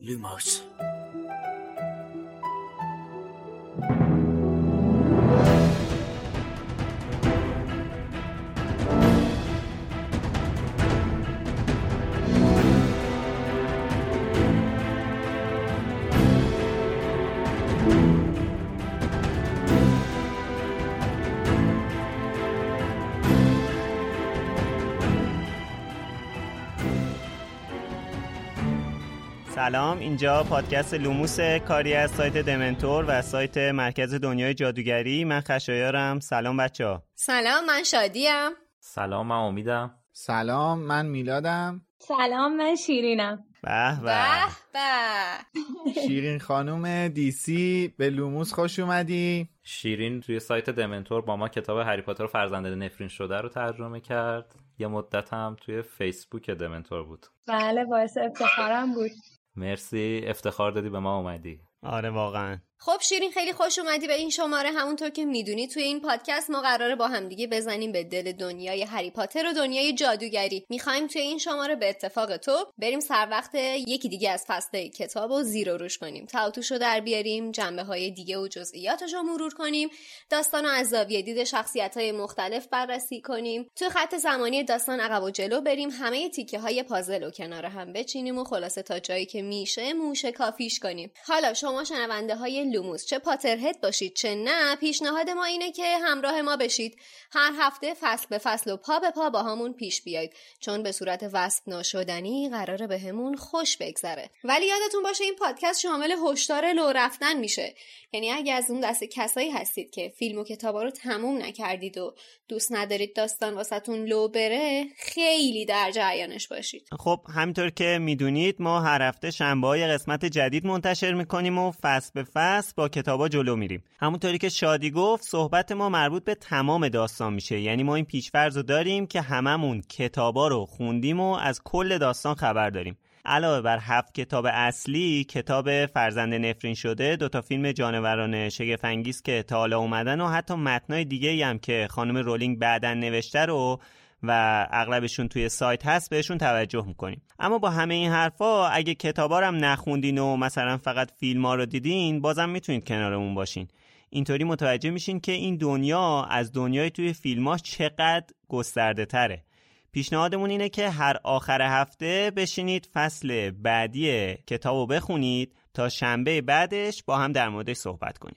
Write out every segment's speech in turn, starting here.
Lumos سلام. اینجا پادکست لوموس کاری از سایت دمنتور و سایت مرکز دنیای جادوگری. من خشایارم. سلام بچه ها. سلام من شادیم. سلام من امیدم. سلام من میلادم. سلام من شیرینم. به به. شیرین خانوم مرسی به لوموس خوش اومدی. شیرین توی سایت دمنتور با ما کتاب هری پاتر و فرزند نفرین شده رو ترجمه کرد. یه مدت هم توی فیسبوک دمنتور بود. بله باعث افتخارم بود. مرسی افتخار دادی به ما اومدی. آره واقعا. خب شیرین خیلی خوش اومدی به این شماره. همونطور که می‌دونی توی این پادکست ما قراره با همدیگه بزنیم به دل دنیای هری پاتر و دنیای جادوگری. می‌خوایم توی این شماره به اتفاق تو بریم سر وقت یکی دیگه از فصله کتاب و زیر و روش کنیم. تاوتوش رو در بیاریم جنبه های دیگه و جزئیاتش رو مرور کنیم داستان از زاویه دید شخصیت های مختلف بررسی کنیم. توی خط زمانی داستان عقب و جلو بریم همه تیکه های پازل و کنار هم بچینیم و خلاصه تا جایی که میشه موشه کافیش کنیم. حالا شما شنونده های لوموس. چه پاترهد باشید چه نه پیشنهاد ما اینه که همراه ما بشید. هر هفته فصل به فصل و پا به پا با همون پیش بیاید چون به صورت وصف ناشدنی قراره بهمون خوش بگذره. ولی یادتون باشه این پادکست شامل هشدار لو رفتن میشه. یعنی اگه از اون دست کسایی هستید که فیلم و کتابا رو تموم نکردید و دوست ندارید داستان واسهتون لو بره خیلی در جریانش باشید. خب همینطور که می‌دونید ما هر هفته شنبه های قسمت جدید منتشر می‌کنیم و فصل به فصل با کتابا جلو میریم. همونطوری که شادی گفت صحبت ما مربوط به تمام داستان میشه. یعنی ما این پیشفرض رو داریم که هممون کتابا رو خوندیم و از کل داستان خبر داریم. علاوه بر هفت کتاب اصلی کتاب فرزند نفرین شده دوتا فیلم جانوران شگفنگیز که تا حالا اومدن و حتی متنای دیگه هم که خانم رولینگ بعدا نوشته رو و اغلبشون توی سایت هست بهشون توجه می‌کنیم. اما با همه این حرفا اگه کتابا هم نخوندین و مثلا فقط فیلم ها رو دیدین بازم می‌تونید کنارمون باشین. اینطوری متوجه میشین که این دنیا از دنیای توی فیلماش چقدر گسترده تره. پیشنهادمون اینه که هر آخر هفته بشینید فصل بعدی کتاب رو بخونید تا شنبه بعدش با هم در موردش صحبت کنیم.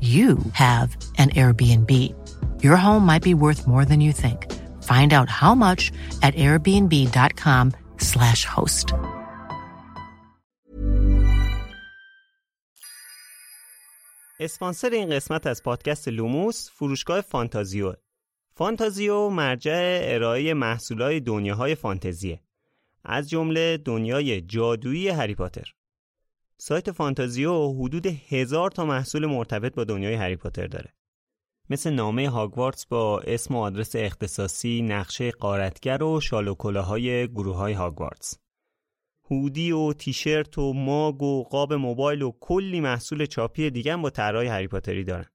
you have an Airbnb. Your home might be worth more than you think. Find out how much at airbnb.com/slash host. اسپانسر این قسمت از پادکست لوموس فروشگاه فانتازیو فانتازیو مرجع ارائه محصولات دنیاهای فانتزیه از جمله دنیای جادویی هری پاتر سایت فانتازیو حدود هزار تا محصول مرتبط با دنیای هری پاتر داره مثل نامه هاگوارتس با اسم و آدرس اختصاصی، نقشه قارتگر و شال و های گروه های هاگوارتس. هودی و تیشرت و ماگ و قاب موبایل و کلی محصول چاپی دیگه با طرحهای هری پاتری دارن.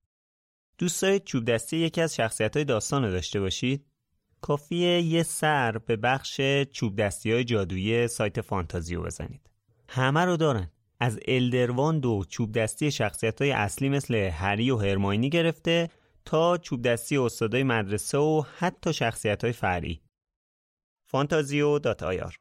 دوست دارید چوب دستی یکی از شخصیت های داستان رو داشته باشید؟ کافیه یه سر به بخش چوب دستی های جادویی سایت فانتازیو بزنید. همه رو دارن. از Elder Wand و چوب دستی شخصیت های اصلی مثل هری و هرماینی گرفته تا چوب دستی استادای مدرسه و حتی شخصیت های فرعی. فانتازیو dot ir.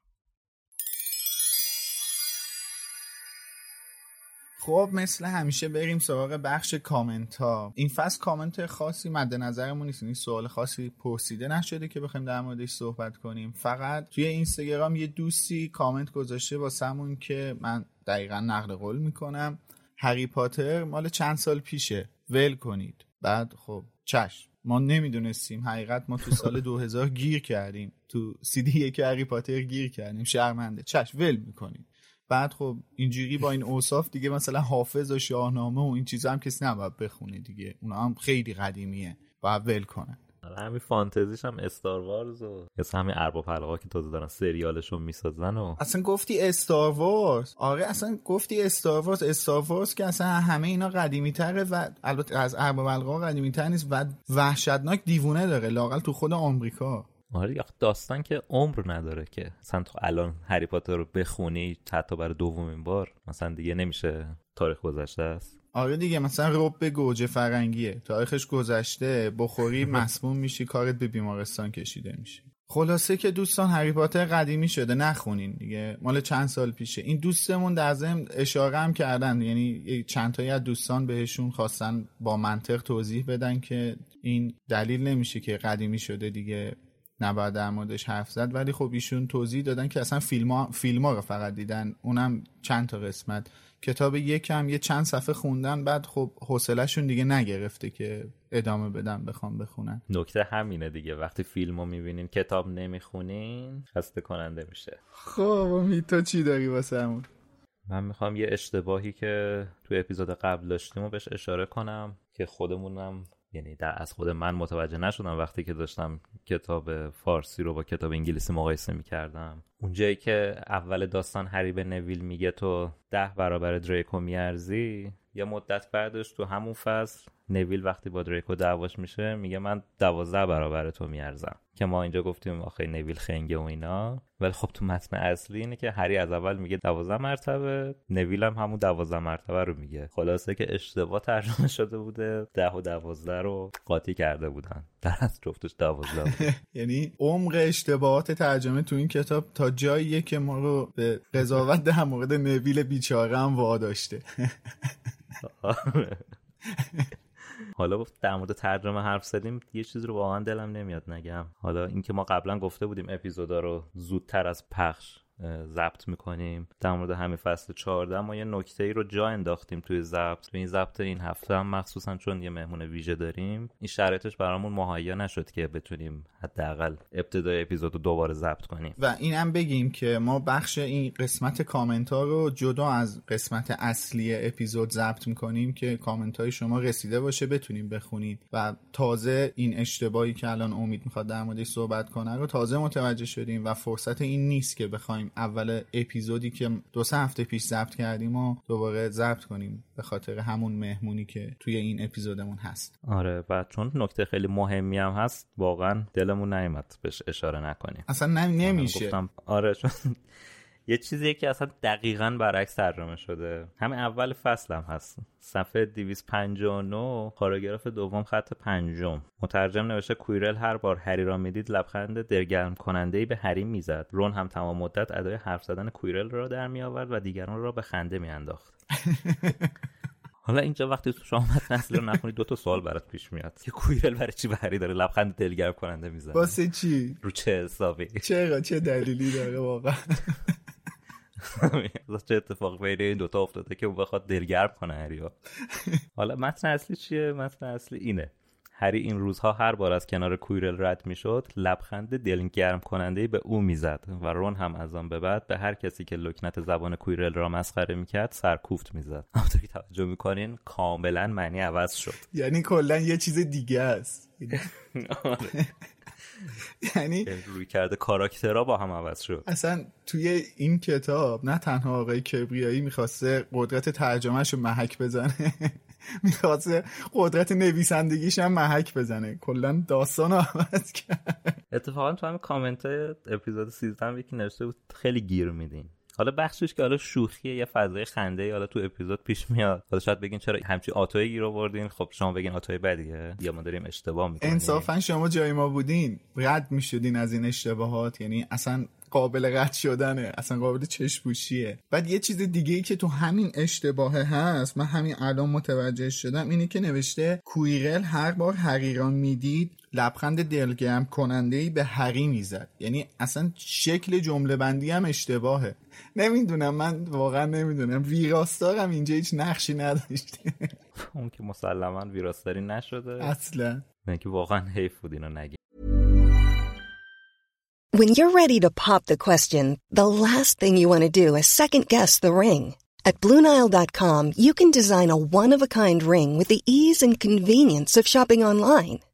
خب مثل همیشه بریم سراغ بخش کامنت ها این فصل کامنت خاصی مد نظرمون نیست این یعنی سوال خاصی پرسیده نشده که بخوایم در موردش صحبت کنیم. فقط توی اینستاگرام یه دوستی کامنت گذاشته واسمون که من دقیقا نقل قول می‌کنم. هری پاتر مال چند سال پیشه. ول کنید. بعد خب چشم ما نمی‌دونستیم. حقیقت ما تو سال 2000 گیر کردیم. تو سیدی یک هری پاتر گیر کردیم. شرمنده. چشم ول می‌کنیم بعد خب اینجوری با این اوصاف دیگه مثلا حافظ و شاهنامه و این چیزا هم کسی نباید بخونه دیگه. اونا هم خیلی قدیمیه. باید ول کنن. همین فانتزیش هم استار وارز و یا همین ارباب حلقه که تازه دارن سریالشون می‌سازن و اصلا گفتی استار وارز آره اصلا گفتی استار وارز استار وارز که اصلا همه اینا قدیمی تره و البته از ارباب حلقه قدیمی تر نیست و وحشتناک دیوونه داره لاقل تو خود آمریکا. آره داستان که عمر نداره که مثلا تو الان هری پاتر رو بخونی حتی برای دومین بار مثلا دیگه نمیشه تاریخ گذشته است. آره دیگه مثلا رب گوجه فرنگیه. تاریخش گذشته بخوری مسموم میشی کارت به بیمارستان کشیده میشه خلاصه که دوستان هری پاتر قدیمی شده نخونین دیگه. مال چند سال پیشه. این دوستمون در ضمن اشاره هم کردن. یعنی چند تایی از دوستان بهشون خواستن با منطق توضیح بدن که این دلیل نمیشه که قدیمی شده دیگه. نباید در موردش حرف زد ولی خب ایشون توضیح دادن که اصلا فیلم ها, فیلم ها رو فقط دیدن. اونم چند تا قسمت. کتاب یکم یه چند صفحه خوندن بعد خب حوصلهشون دیگه نگرفته که ادامه بدن بخوام بخونن. نکته همینه دیگه. وقتی فیلم رو می‌بینین کتاب نمی‌خونین خسته کننده میشه. خب امید تو چی داری واسه همون؟ من می‌خوام یه اشتباهی که تو اپیزود قبل داشتیم و بهش اشاره کنم که خودمونم یعنی در از خود من متوجه نشدم وقتی که داشتم کتاب فارسی رو با کتاب انگلیسی مقایسه می‌کردم. اونجایی که اول داستان هری به نویل میگه تو ده برابر دریکو میارزی یه مدت بعدش تو همون فصل نویل وقتی با دریکو دعواش میشه میگه من دوازده برابر تو میارزم. که ما اینجا گفتیم آخه نویل خنگه و اینا. ولی خب تو متن اصلی اینه که هری از اول میگه دوازده مرتبه نویل هم همون دوازده مرتبه رو میگه. خلاصه که اشتباه ترجمه شده بوده ده و دوازده رو قاطی کرده بودن. در از جفتش دوازده یعنی عمق اشتباهات ترجمه تو این کتاب تا جاییه که ما رو به قضاوت در مورد نویل بیچاره هم واداشته. حالا در مورد ترجمه حرف زدیم یه چیزی رو واقعا دلم نمیاد نگم. حالا اینکه ما قبلا گفته بودیم اپیزودا رو زودتر از پخش ضبط می‌کنیم. در مورد همین فصل 14 ما یه نکته ای رو جا انداختیم توی ضبط. تو این ضبط این هفته هم مخصوصا چون یه مهمون ویژه داریم این شرایطش برامون مهیا نشد که بتونیم حداقل ابتدای اپیزود رو دوباره ضبط کنیم. و این هم بگیم که ما بخش این قسمت کامنت ها رو جدا از قسمت اصلی اپیزود ضبط می‌کنیم که کامنت های شما رسیده باشه بتونیم بخونید. و تازه این اشتباهی که الان امید می‌خواد در موردش صحبت کنه رو تازه متوجه شدیم و فرصت این نیست که بخوایم اول اپیزودی که دو سه هفته پیش ضبط کردیم و دوباره ضبط کنیم به خاطر همون مهمونی که توی این اپیزودمون هست. آره و چون نکته خیلی مهمی هم هست واقعا دلمون نیومد بهش اشاره نکنیم. اصلا نمیشه. آره چون یه چیزی که اصلا دقیقا برعکس ترجمه شده. همه اول فصل هم هست. صفحه 259 پاراگراف دوم خط پنجم. مترجم نوشته کویرل هر بار هری را می‌دید لبخند درگرم کننده ای به هری می‌زد. رون هم تمام مدت ادای حرف زدن کویرل را در می آورد و دیگران را به خنده میانداخت. حالا اینجا وقتی تو شما متن اصلی رو نخونی دو تا سوال برات پیش میاد. که کویرل برای چی به هری داره لبخند دلگرم کننده می‌زنه؟ واسه چی؟ رو چه حسابی؟ چرا؟ چه دلیلی داره واقعا؟ چه اتفاق بین این دوتا افتاده که او بخواد دلگرم کنه هریا حالا متن اصلی چیه؟ متن اصلی اینه. هری این روزها هر بار از کنار کویرل رد می‌شد لبخند دلگرم کننده به او می‌زد و رون هم از آن به بعد به هر کسی که لکنت زبان کویرل را مسخره می‌کرد سرکوفت می‌زد. همونطور که توجه می‌کنین کاملا معنی عوض شد. یعنی کلا یه چیز دیگه است. آره. یعنی روی کرده کاراکترها با هم عوض شد. اصلا توی این کتاب نه تنها آقای کبریایی می‌خواسته قدرت ترجمهش رو محک بزنه می‌خواسته قدرت نویسندگیش هم محک بزنه. کلا داستان رو عوض کرد. اتفاقا تو همین کامنت اپیزود 13 هم یکی نوشته بود خیلی گیر میدین. حالا بخشش که حالا شوخیه یه فضای خنده حالا تو اپیزود پیش میاد. حالا شاید بگین چرا همچی آتوی گیر آوردین؟ خب شما بگین آتوی بدیه. یا ما داریم اشتباه می‌کنیم. انصافا شما جای ما بودین. رد می‌شدین از این اشتباهات. یعنی اصلا قابل رد شدنه. اصلا قابل چشپوشیه بعد یه چیز دیگه ای که تو همین اشتباه هست. من همین الان متوجه شدم اینه که نوشته کویرل هر بار حقیران می‌دید لبخند دلگرم کننده ای به هری می‌زد یعنی اصلا شکل جمله بندی هم اشتباهه نمی‌دونم من واقعا نمی‌دونم ویراستارم اینجا هیچ نقشی نداشته اون که مسلما ویراستاری نشده اصلا نه که واقعا حیف بود اینو نگی When you're ready to pop the question, the last thing you want to do is second guess the ring. At Bluenile.com, you can design a one-of-a-kind ring with the ease and convenience of shopping online.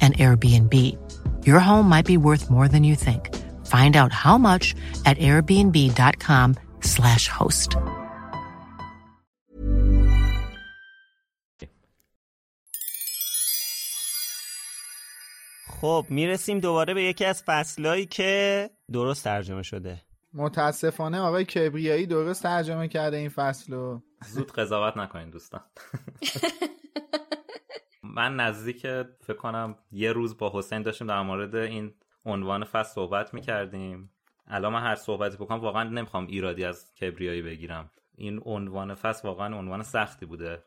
an Airbnb. Your home might be worth more than you think. Find out how much at airbnb.com/slash host. خب می‌رسیم دوباره به یکی از فصلهایی که درست ترجمه شده متاسفانه آقای کبریایی درست ترجمه کرده این فصل رو زود قضاوت نکنین دوستان من نزدیک فکر کنم یه روز با حسین داشتیم در مورد این عنوان فصل صحبت می‌کردیم. الان من هر صحبتی بکنم واقعا نمی‌خوام ایرادی از کبریایی بگیرم. این عنوان فصل واقعا عنوان سختی بوده.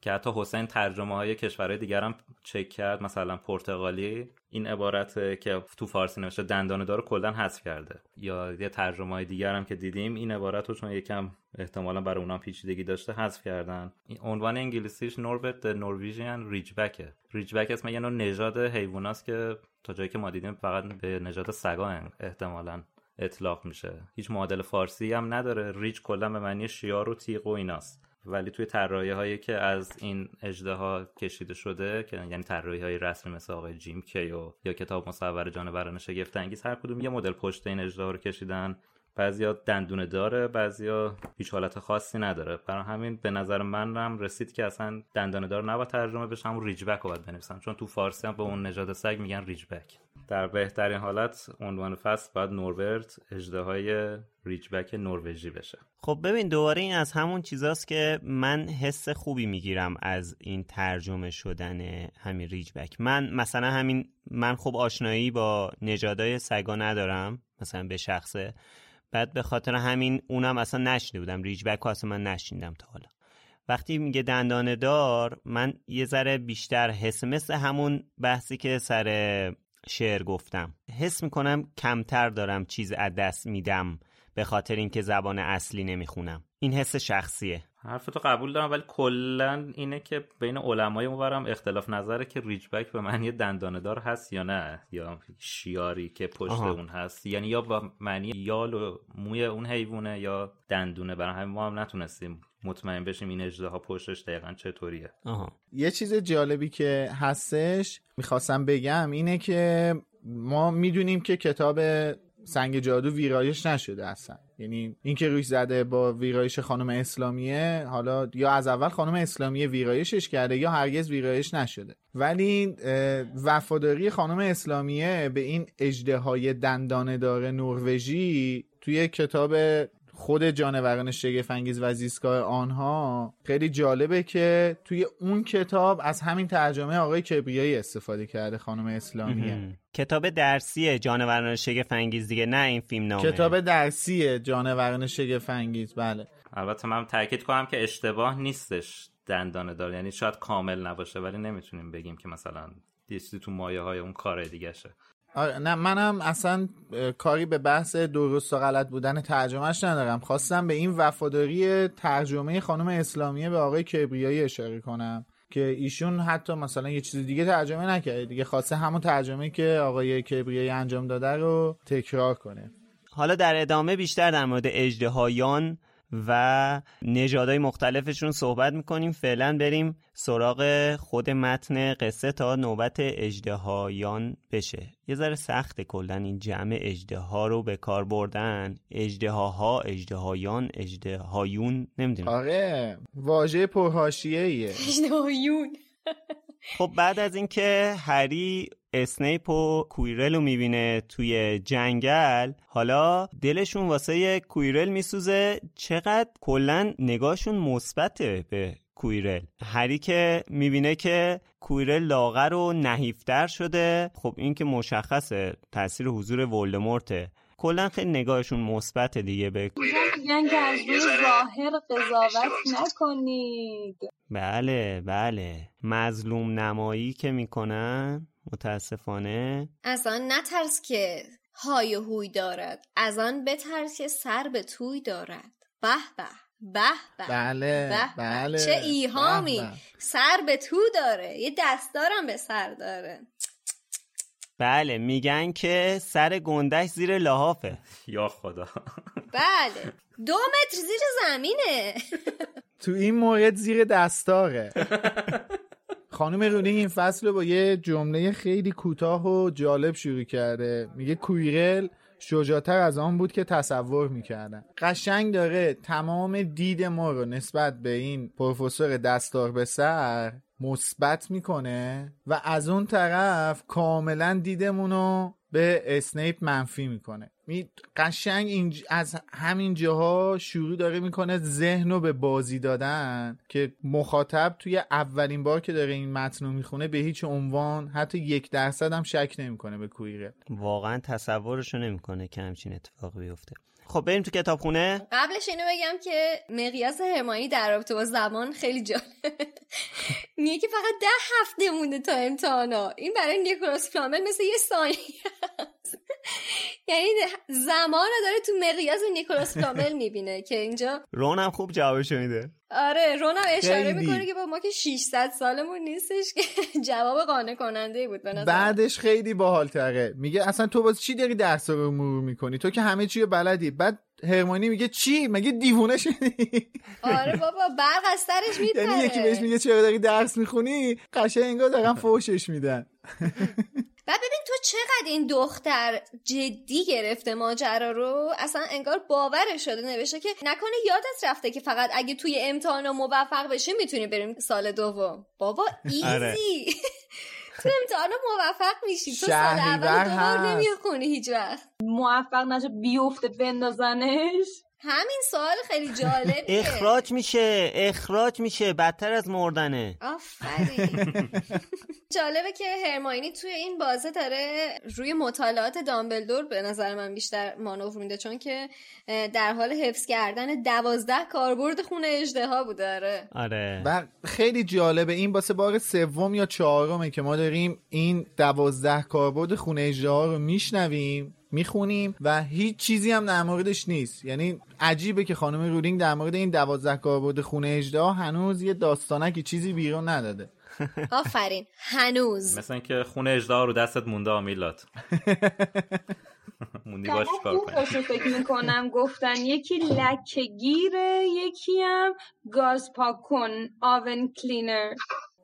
که حتی حسین ترجمه های کشورهای دیگر هم چک کرد مثلا پرتغالی. این عبارت که تو فارسی نوشته دندانه دار کلا حذف کرده. یا یه ترجمه های دیگر هم که دیدیم این عبارت رو چون یکم احتمالا برای اونها پیچیدگی داشته حذف کردن. این عنوان انگلیسیش نوربت نورویژین ریجبکه ریجبک اسم یه نوع نژاد حیواناست که تا جایی که ما دیدیم فقط به نژاد سگا احتمالا اطلاق میشه. هیچ معادل فارسی هم نداره. ریج کلا به معنی شیار و تیغ و ایناست. ولی توی طراحی هایی که از این اجده ها کشیده شده که یعنی طراحی های رسمی مثل آقای جیم کیو یا کتاب مصور جانوران شگفت انگیز هر کدوم یه مدل پشت این اجده ها رو کشیدن. بعضیا دندونه داره بعضیا هیچ حالت خاصی نداره. برای همین به نظر من هم رسید که اصلا دندانه دار نباید ترجمه بشه همون ریجبک رو باید بنویسم چون تو فارسی هم به اون نژاد سگ میگن ریجبک در بهترین حالت عنوان فصل باید نوربرت های ریجبک نروژی بشه. خب ببین دوباره این از همون چیزاست که من حس خوبی می‌گیرم از این ترجمه شدن همین ریجبک من مثلا همین من خب آشنایی با نژادهای سگا ندارم مثلا به شخصه بعد به خاطر همین اونم اصلا نشنیده بودم. ریجبک اصلا من نشنیدم تا حالا. وقتی میگه دندانه دار من یه ذره بیشتر حس مثل همون بحثی که سر شعر گفتم. حس می‌کنم کمتر دارم چیز از دست میدم به خاطر اینکه زبان اصلی نمی‌خونم. این حس شخصیه حرفتو قبول دارم ولی کلا اینه که بین علمای اونورم اختلاف نظره که ریجبک به معنی دندانه دار هست یا نه یا شیاری که پشت آها. اون هست یعنی یا با معنی یال و موی اون حیوانه یا دندونه برای همین ما هم نتونستیم مطمئن بشیم این اجده ها پشتش دقیقا چطوریه آها. یه چیز جالبی که هستش می‌خواستم بگم اینه که ما می‌دونیم که کتاب سنگ جادو ویرایش نشده اصلا. یعنی اینکه روش زده با ویرایش خانم اسلامیه حالا یا از اول خانم اسلامیه ویرایشش کرده یا هرگز ویرایش نشده. ولی وفاداری خانم اسلامیه به این اجده دندانه دار نروژی توی کتاب خود جانوران شگفنگیز و زیستگاه آنها خیلی جالبه که توی اون کتاب از همین ترجمه آقای کبریایی استفاده کرده خانم اسلامیه کتاب درسی جانوران شگفنگیز دیگه نه این فیلم نامه. کتاب درسی جانوران شگفنگیز بله. البته من تاکید کنم که اشتباه نیستش دندانه دار. یعنی شاید کامل نباشه ولی نمی‌تونیم بگیم که مثلا دیستی تو مایه های اون کار دیگه شه. آره نه منم اصلا کاری به بحث درست و غلط بودن ترجمهش ندارم. خواستم به این وفاداری ترجمه خانم اسلامیه به آقای کبریایی اشاره کنم که ایشون حتی مثلا یه چیز دیگه ترجمه نکرده دیگه خواسته همون ترجمه که آقای کبریایی انجام داده رو تکرار کنه. حالا در ادامه بیشتر در مورد اجدهایان و نژادهای مختلفشون صحبت می‌کنیم. فعلا بریم سراغ خود متن قصه تا نوبت اجدهایان بشه. یه ذره سخت کلا این جمع اجده رو به کار بردن. اجده ها اجدهایان اجدهایون نمی‌دونم. آره واژه پرهاشیه ایه اجدهایون خب بعد از اینکه هری اسنیپ و کویرل رو می‌بینه توی جنگل. حالا دلشون واسه کویرل میسوزه. چقدر کلا نگاهشون مثبته به کویرل. هری که می‌بینه که کویرل لاغر و نحیفتر شده. خب این که مشخصه تاثیر حضور ولدمورته. کلا خیلی نگاهشون مثبت دیگه به میگن که از روی ظاهر قضاوت نکنید. بله بله. مظلوم نمایی که می‌کنن. متاسفانه. از آن نترس که های و هوی دارد. از آن بترس که سر به توی دارد. به به به به. بله به بله. چه ایهامی. سر به تو داره. یه دستارم به سر داره. بله میگن که سر گندش زیر لحافه. یا خدا. بله. دو متر زیر زمینه. تو این مورد زیر دستاره خانم رونینگ این فصل رو با یه جمله خیلی کوتاه و جالب شروع کرده. میگه کویرل شجاعتر از آن بود که تصور می‌کردن. قشنگ داره تمام دید ما رو نسبت به این پروفسور دستار به سر مثبت می‌کنه و از اون طرف کاملا دیدمون رو به اسنیپ منفی می‌کنه. می قشنگ این از همین جاها شروع داره می‌کنه ذهن رو به بازی دادن که مخاطب توی اولین بار که داره این متن رو می‌خونه به هیچ عنوان حتی یک درصد هم شک نمی‌کنه به کویره. واقعا تصورشو نمی‌کنه که همچین اتفاقی بیفته. خب بریم تو کتابخونه. قبلش اینو بگم که مقیاس هرمانی در رابطه با زمان خیلی جالب. میگه که فقط ده هفته مونده تا امتحانا. این برای نیکولاس فلامل مثل یه ثانیه. یعنی زمان رو داره تو مقیاس نیکولاس فلامل می‌بینه که اینجا رون هم خوب جوابشو میده. آره رونم اشاره خیلی. می‌کنه که با ما که 600 سالمون نیستش که. جواب قانع کننده بود به نظر بعدش خیلی باحال تره. میگه اصلا تو باز چی داری درس رو مرور می‌کنی؟ تو که همه چی بلدی. بعد هرمانی میگه چی؟ مگه دیوونه شدی آره بابا برق از سرش میپره یعنی یکی بهش میگه چرا داری درس می‌خونی؟ قشنگ انگار دارن فوشش میدن. و ببین تو چقدر این دختر جدی گرفته ماجرا رو؟ اصلا انگار باورش شده نوشته که نکنه یادت رفته که فقط اگه توی امتحان موفق بشی می‌تونی بریم سال دوم. بابا آره. ایزی. تو امتحان موفق میشی. تو سال اول دوبار. نمی‌خونی هیچ وقت موفق نشه بیفته بندازنش. همین سوال خیلی جالبیه. اخراج میشه اخراج میشه بدتر از مردنه. آفرین. جالبه که هرماینی توی این بازه داره روی مطالعات دامبلدور به نظر من بیشتر مانور میده چون که در حال حفظ کردن دوازده کاربرد خونه اجدها بوده. آره. آره. و خیلی جالبه این واسه بار سوم یا چهارمه که ما داریم این دوازده کاربرد خونه اجراها رو میشنویم. می‌خونیم و هیچ چیزی هم در موردش نیست. یعنی عجیبه که خانم رولینگ در مورد این دوازده کاربرد خونه اجراها هنوز یه داستانکی چیزی بیرون نداده. آفرین. هنوز. مثل اینکه خونه اجدا رو دستت مونده آمیلات موندی باش کار کنی؟ فکر می‌کنم. گفتن یکی لکه گیره یکی هم گاز پاک کن آون کلینر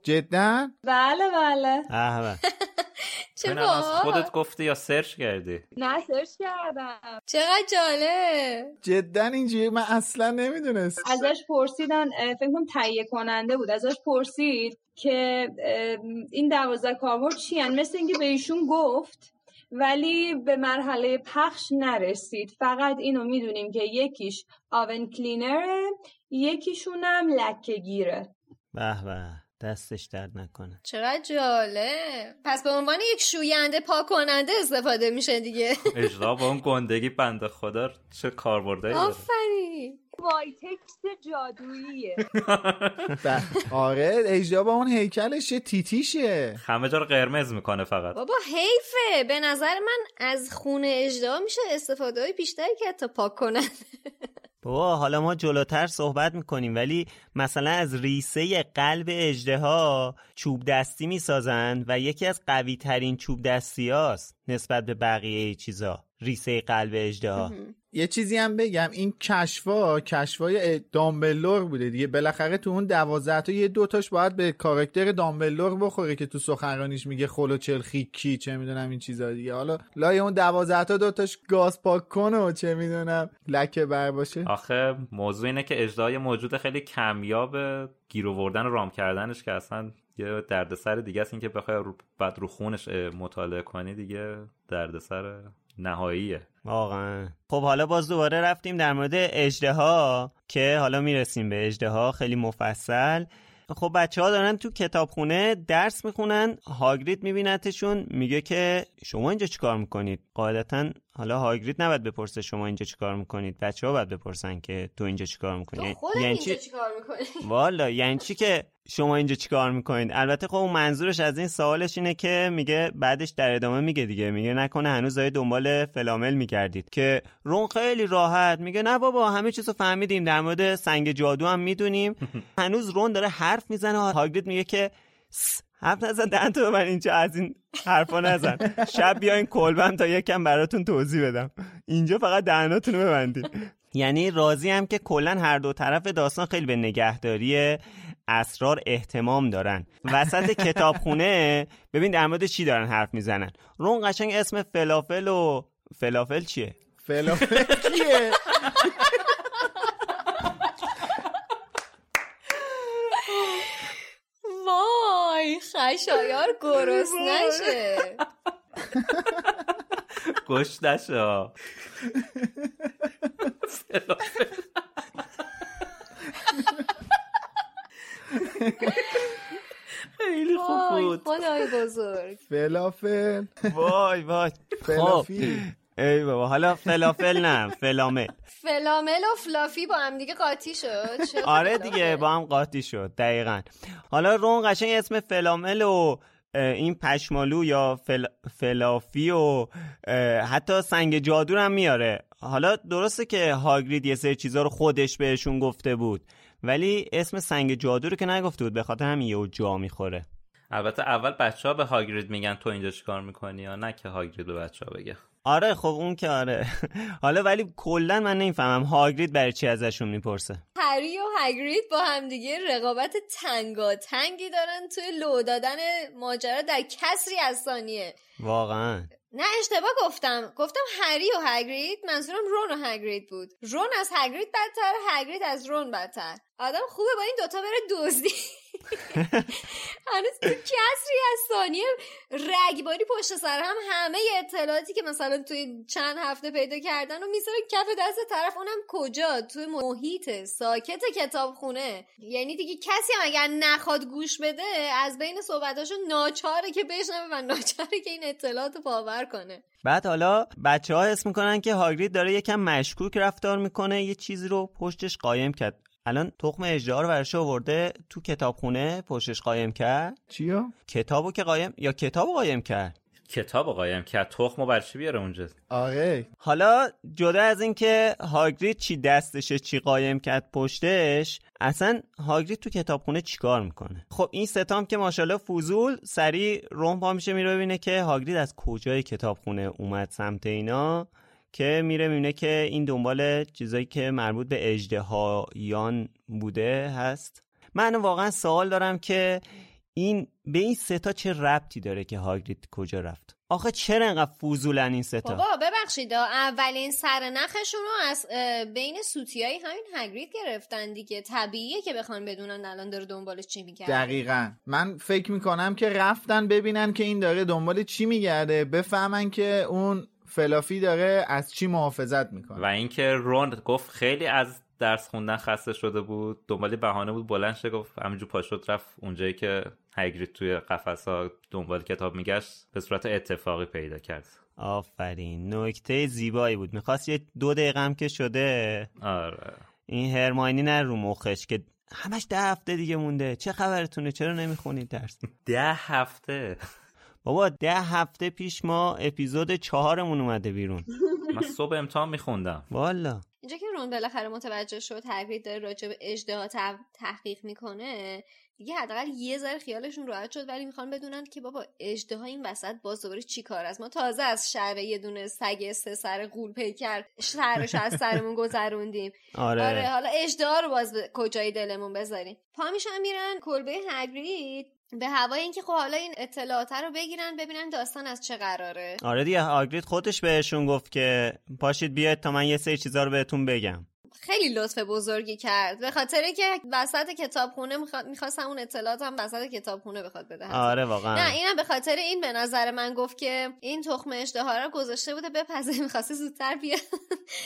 جدا؟ بله بله. چه از. خودت گفتی یا سرچ کردی؟ نه سرچ کردم. چقدر جالب. جدا اینجوری؟ من اصلا نمی‌دونست ازش پرسیدن فکر کنم تهیه کننده بود. ازش پرسید که این دوازده کاربرد چی هن؟ مثل اینکه به ایشون گفت ولی به مرحله پخش نرسید. فقط اینو می‌دونیم که یکیش آون کلینره یکیشونم لکه گیره به به. دستش درد نکنه. چقدر جالب. پس به عنوان یک شوینده پاک کننده استفاده میشه دیگه. اجرا با اون گندگی بنده خدا چه کاربردایی داره. آفرین. وایتکس جادوییه. ب- آره اژدها با اون هیکلش چه تیتیشه. همه جا رو قرمز می‌کنه فقط. بابا حیفه. به نظر من از خون اژدها میشه استفاده های بیشتری که حتی پاک کننده بابا حالا ما جلوتر صحبت می‌کنیم ولی مثلا از ریسه قلب اژدها چوب دستی می‌سازند و یکی از قوی ترین چوب دستی هاست نسبت به بقیه چیزا ریسه قلب اژدها یه چیزی هم بگم این کشفا کشفای دامبلور بوده دیگه. بالاخره تو اون دوازده تا یه دوتاش باید به کاراکتر دامبلور بخوره که تو سخنرانیش میگه خلو چلخیکی چه می‌دونم این چیزا دیگه. حالا لای اون دوازده تا دوتاش گاز پاک کنه و چه می‌دونم لکه بر باشه. آخه موضوع اینه که اجرای موجود خیلی کمیاب گیر آوردن رام کردنش که اصلا یه دردسر دیگه است. این که بخوای رو بعد رو خونش مطالعه کنی دیگه دردسر نهاییه. واقعا. خب حالا باز دوباره رفتیم در مورد اجدها که حالا می‌رسیم به اجدها خیلی مفصل. خب بچه ها دارن تو کتابخونه درس می‌خونن هاگرید میبینتشون میگه که شما اینجا چیکار می‌کنید؟ قاعدتا حالا هاگرید نباید بپرسه شما اینجا چیکار می‌کنید. بچه ها باید بپرسن که تو اینجا چیکار می‌کنی. تو خودت اینجا چیکار می‌کنی؟ والا یعنی چی که شما اینجا چیکار می‌کنید؟ البته خب اون منظورش از این سوالش اینه که میگه بعدش در ادامه میگه دیگه. میگه نکنه هنوز دارید دنبال فلامل میگردید که رون خیلی راحت میگه نه بابا همه چیزو فهمیدیم. در مورد سنگ جادو هم می‌دونیم. هنوز رون داره حرف می‌زنه. هاگرید میگه که "س، حرف نزن دهن تو من اینجا از این حرفا نزن. شب بیاین کلبم تا یکم براتون توضیح بدم. اینجا فقط دهناتونو ببندید یعنی راضی هم که کلا هر دو طرف داستان خیلی به نگهداری اسرار احتمام دارن. وسط کتابخونه ببین در مورد چی دارن حرف می‌زنن. رون قشنگ اسم فلافل و فلافل چیه؟ فلافل کیه وای خشایار گرس نشه. گوش نشا خیلی خوب وای بود. خدای بزرگ. فلافل. وای وای. خب. فلافی ای بابا حالا فلافل نه فلامل. فلامل و فلافی با هم دیگه قاطی شد. آره؟ دیگه با هم قاطی شد دقیقا. حالا رون قشنگ اسم فلامل و این پشمالو یا فل... فلافی و حتی سنگ جادو هم میاره. حالا درسته که هاگرید یه سری چیزا رو خودش بهشون گفته بود ولی اسم سنگ جادو رو که نگفته بود به خاطر همین یهو جا می‌خوره. البته اول بچه ها به هاگرید میگن تو اینجا چیکار می‌کنی یا نه که هاگرید به بچه ها بگه. آره خب اون که آره. حالا ولی کلا من نمی‌فهمم هاگرید برای چی ازشون می‌پرسه؟ هری و هگرید با همدیگه رقابت تنگا تنگی دارن توی لو دادن ماجرا در کسری از ثانیه. واقعا. نه اشتباه گفتم. گفتم هری و هگرید منظورم رون و هگرید بود. رون از هگرید بدتر هگرید از رون بدتر. آدم خوبه با این دوتا بره دزدی. هنوز تو کسری از ثانیه رگباری پشت سر هم همه اطلاعاتی که مثلا توی چند هفته پیدا کردن و می‌ذاره کف دست طرف. اونم کجا؟ توی محیط ساکت کتابخونه. یعنی دیگه کسی هم اگر نخواد گوش بده از بین صحبتاشون ناچاره که بشنوه و ناچاره که این اطلاعات رو باور کنه. بعد حالا بچه ها حس می‌کنن که هاگرید داره یکم مشکوک رفتار می‌کنه یه چیزی رو پشتش قایم کرد. الان تخم اجدها رو برش آورده تو کتابخونه پشتش قایم کرد؟ چیا؟ کتابو که قایم یا کتابو قایم کرد؟ کتاب رو قایم کرد. تخم و برچی بیاره اونجا؟ آره. حالا جدا از اینکه هاگرید چی دستشه چی قایم کرد پشتش اصلا هاگرید تو کتابخونه چیکار می‌کنه؟ خب این ستام که ماشاءالله فوزول سریع روم پا میشه میره ببینه که هاگرید از کجای کتابخونه اومد سمت اینا. که میره می‌بینه که این دنبال چیزایی که مربوط به اجدهایان بوده هست. من واقعا سوال دارم که این به این ستا چه ربطی داره که هاگرید کجا رفت؟ آخه چرا انقدر فوزولن این ستا بابا ببخشید اولین سر نخشون رو از بین سوتیای همین هگرید گرفتن دیگه. طبیعیه که بخوان بدونن الان داره دنبال چی میگرده. دقیقا. من فکر می‌کنم که رفتن ببینن که این داره دنبال چی میگرده. بفهمن که اون فلافی داره از چی محافظت می‌کنه؟ و اینکه رون گفت خیلی از درس خوندن خسته شده بود دنبال بهانه بود بلند شد گفت همینجور پاشد رفت اونجایی که هگرید توی قفس ها دنبال کتاب میگشت به صورت اتفاقی پیدا کرد. آفرین نکته زیبایی بود. می‌خواست یه دو دقیقه هم که شده آره. این هرماینی نه رو مخش که همش ده هفته دیگه مونده. چه خبرتونه؟ چرا نمی‌خونید درس؟ ده هفته؟ بابا ده هفته پیش ما اپیزود چهارمون اومده بیرون. من صبح امتحان میخوندم. والا. اینجا که رون بالاخره متوجه شد تقریب داره راجع به اجدها تحقیق می‌کنه دیگه حداقل یه ذره خیالشون راحت شد ولی می‌خوان بدونن که بابا اجدها این وسط باز دوباره چی کار است؟ ما تازه از شر یه دونه سگ سه سر قول پیکر سرش از سرمون گذروندیم. آره. آره حالا اجدها رو باز کجای دلمون بذاریم. پا میشن میرن کلبه هگرید. به هوای اینکه خب حالا این اطلاعات رو بگیرن ببینن داستان از چه قراره. آره دیگه هاگرید خودش بهشون گفت که پاشید بیاید تا من یه سری چیزا رو بهتون بگم. خیلی لطف بزرگی کرد. به خاطر که وسط کتابخونه می‌خواست اون اطلاعات هم وسط کتابخونه بخواد بده. آره واقعا. نه اینم به خاطر این به نظر من گفت که این تخم اشتها رو گذاشته بوده بپزه می‌خواسته زودتر بیاد.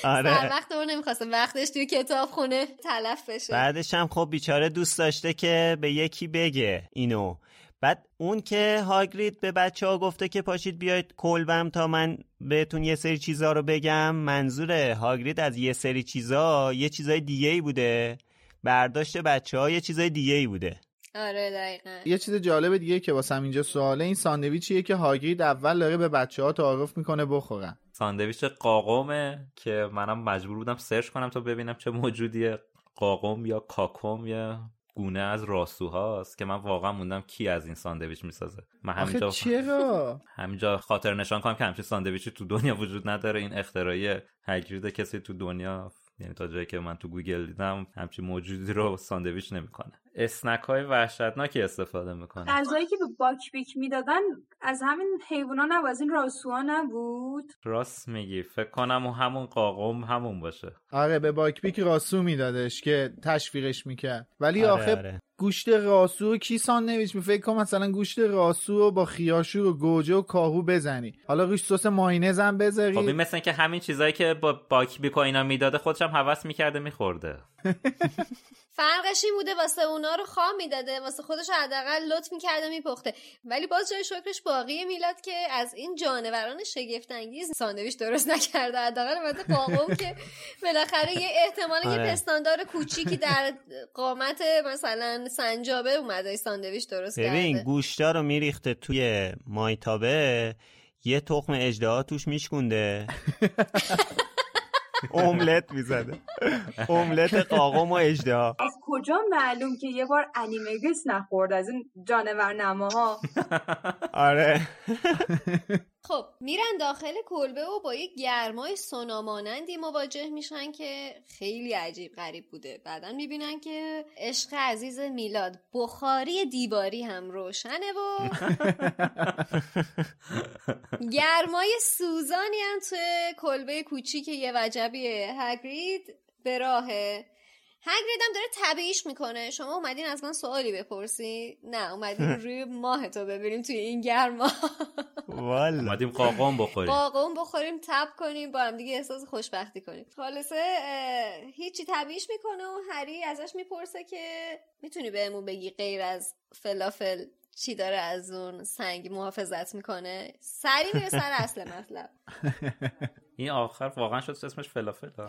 آره. سر وقت اون نمی‌خواسته وقتش توی کتابخونه تلف بشه. بعدش هم خب بیچاره دوست داشته که به یکی بگه اینو. بعد اون که هاگرید به بچه ها گفته که پاشید بیاید کلبم تا من بهتون یه سری چیزا رو بگم. منظور هاگرید از یه سری چیزا یه چیزای دیگه ای بوده. برداشت بچه ها یه چیزای دیگه ای بوده. آره دقیقا. یه چیز جالب دیگه که واسه اینجا سواله این ساندویچیه که هاگرید اول داره به بچه ها تعارف می‌کنه بخورن. ساندویچ قاقمه که منم مجبور بودم سرچ کنم تا ببینم چه موجودیه. قاقم یا کاکوم یا گونه از راسوهاست که من واقعا موندم کی از این ساندویچ می‌سازه. من همینجا چرا؟ همینجا خاطر نشان کنم که همچین ساندویچی تو دنیا وجود نداره. این اختراعی هگرید کسی تو دنیا یعنی تا جایی که من تو گوگل دیدم همچین موجودی رو ساندویچ نمی‌کنه. اسنک های وحشتناکی استفاده می‌کنه غذایی که به باک بیک می‌دادن از همین حیونا نبود از این راسوها نبود. راست میگی. فکر کنم و همون قاقم همون باشه. آره به باک بیک راسو میدادش که تشویقش می‌کرد. ولی آره، آخه آره. گوشت راسو کی ساندویچ می فکر کن مثلا گوشت راسو رو با خیارشور و گوجه و کاهو بزنی. حالا روش سس مایونز هم بذاری. خب این مثل که همین چیزایی که با باک بیک و اینا می‌داده خودش هم حوس می‌کرده میخورده. فرقش این بوده واسه اونا رو خام می‌داده واسه خودش حداقل لطف می‌کرده میپخته. ولی باز جای شکرش باقی میلاد که از این جانوران شگفت انگیز ساندویچ درست نکرده. حداقل البته قاقم که بالاخره یه احتمال یه آره. پستاندار کوچیکی در قامت مثلا سنجابه اومده ساندویچ درست ببین کرده. گوشتا رو میریخته توی مایتابه یه تخم اجدها توش میشکونده املت می‌زده. املت قاقم و اجدها از کجا معلوم که یه بار انیمگس نخورد از این جانور نماها آره. خب میرن داخل کلبه و با یک گرمای سونامانندی مواجه میشن که خیلی عجیب غریب بوده. بعدا می‌بینن که عشق عزیز میلاد بخاری دیواری هم روشنه و گرمای سوزانی هم توی کلبه کوچیک یه وجبیه. هگرید به راهه هگرید هم داره تبعیش می‌کنه. شما اومدین از من سوالی بپرسی؟ نه اومدین روی ماه تو ببینیم توی این گرما والا اومدیم قاقم بخوریم. قاقم بخوریم تب کنیم با هم دیگه احساس خوشبختی کنیم. خلاصه اه، هیچی تبیش می‌کنه و هری ازش می‌پرسه که می‌تونی بهمون بگی غیر از فلافل چی داره از اون سنگ محافظت می‌کنه؟ سری میره سر اصل مطلب. این آخر واقعا شد اسمش فلافل ها.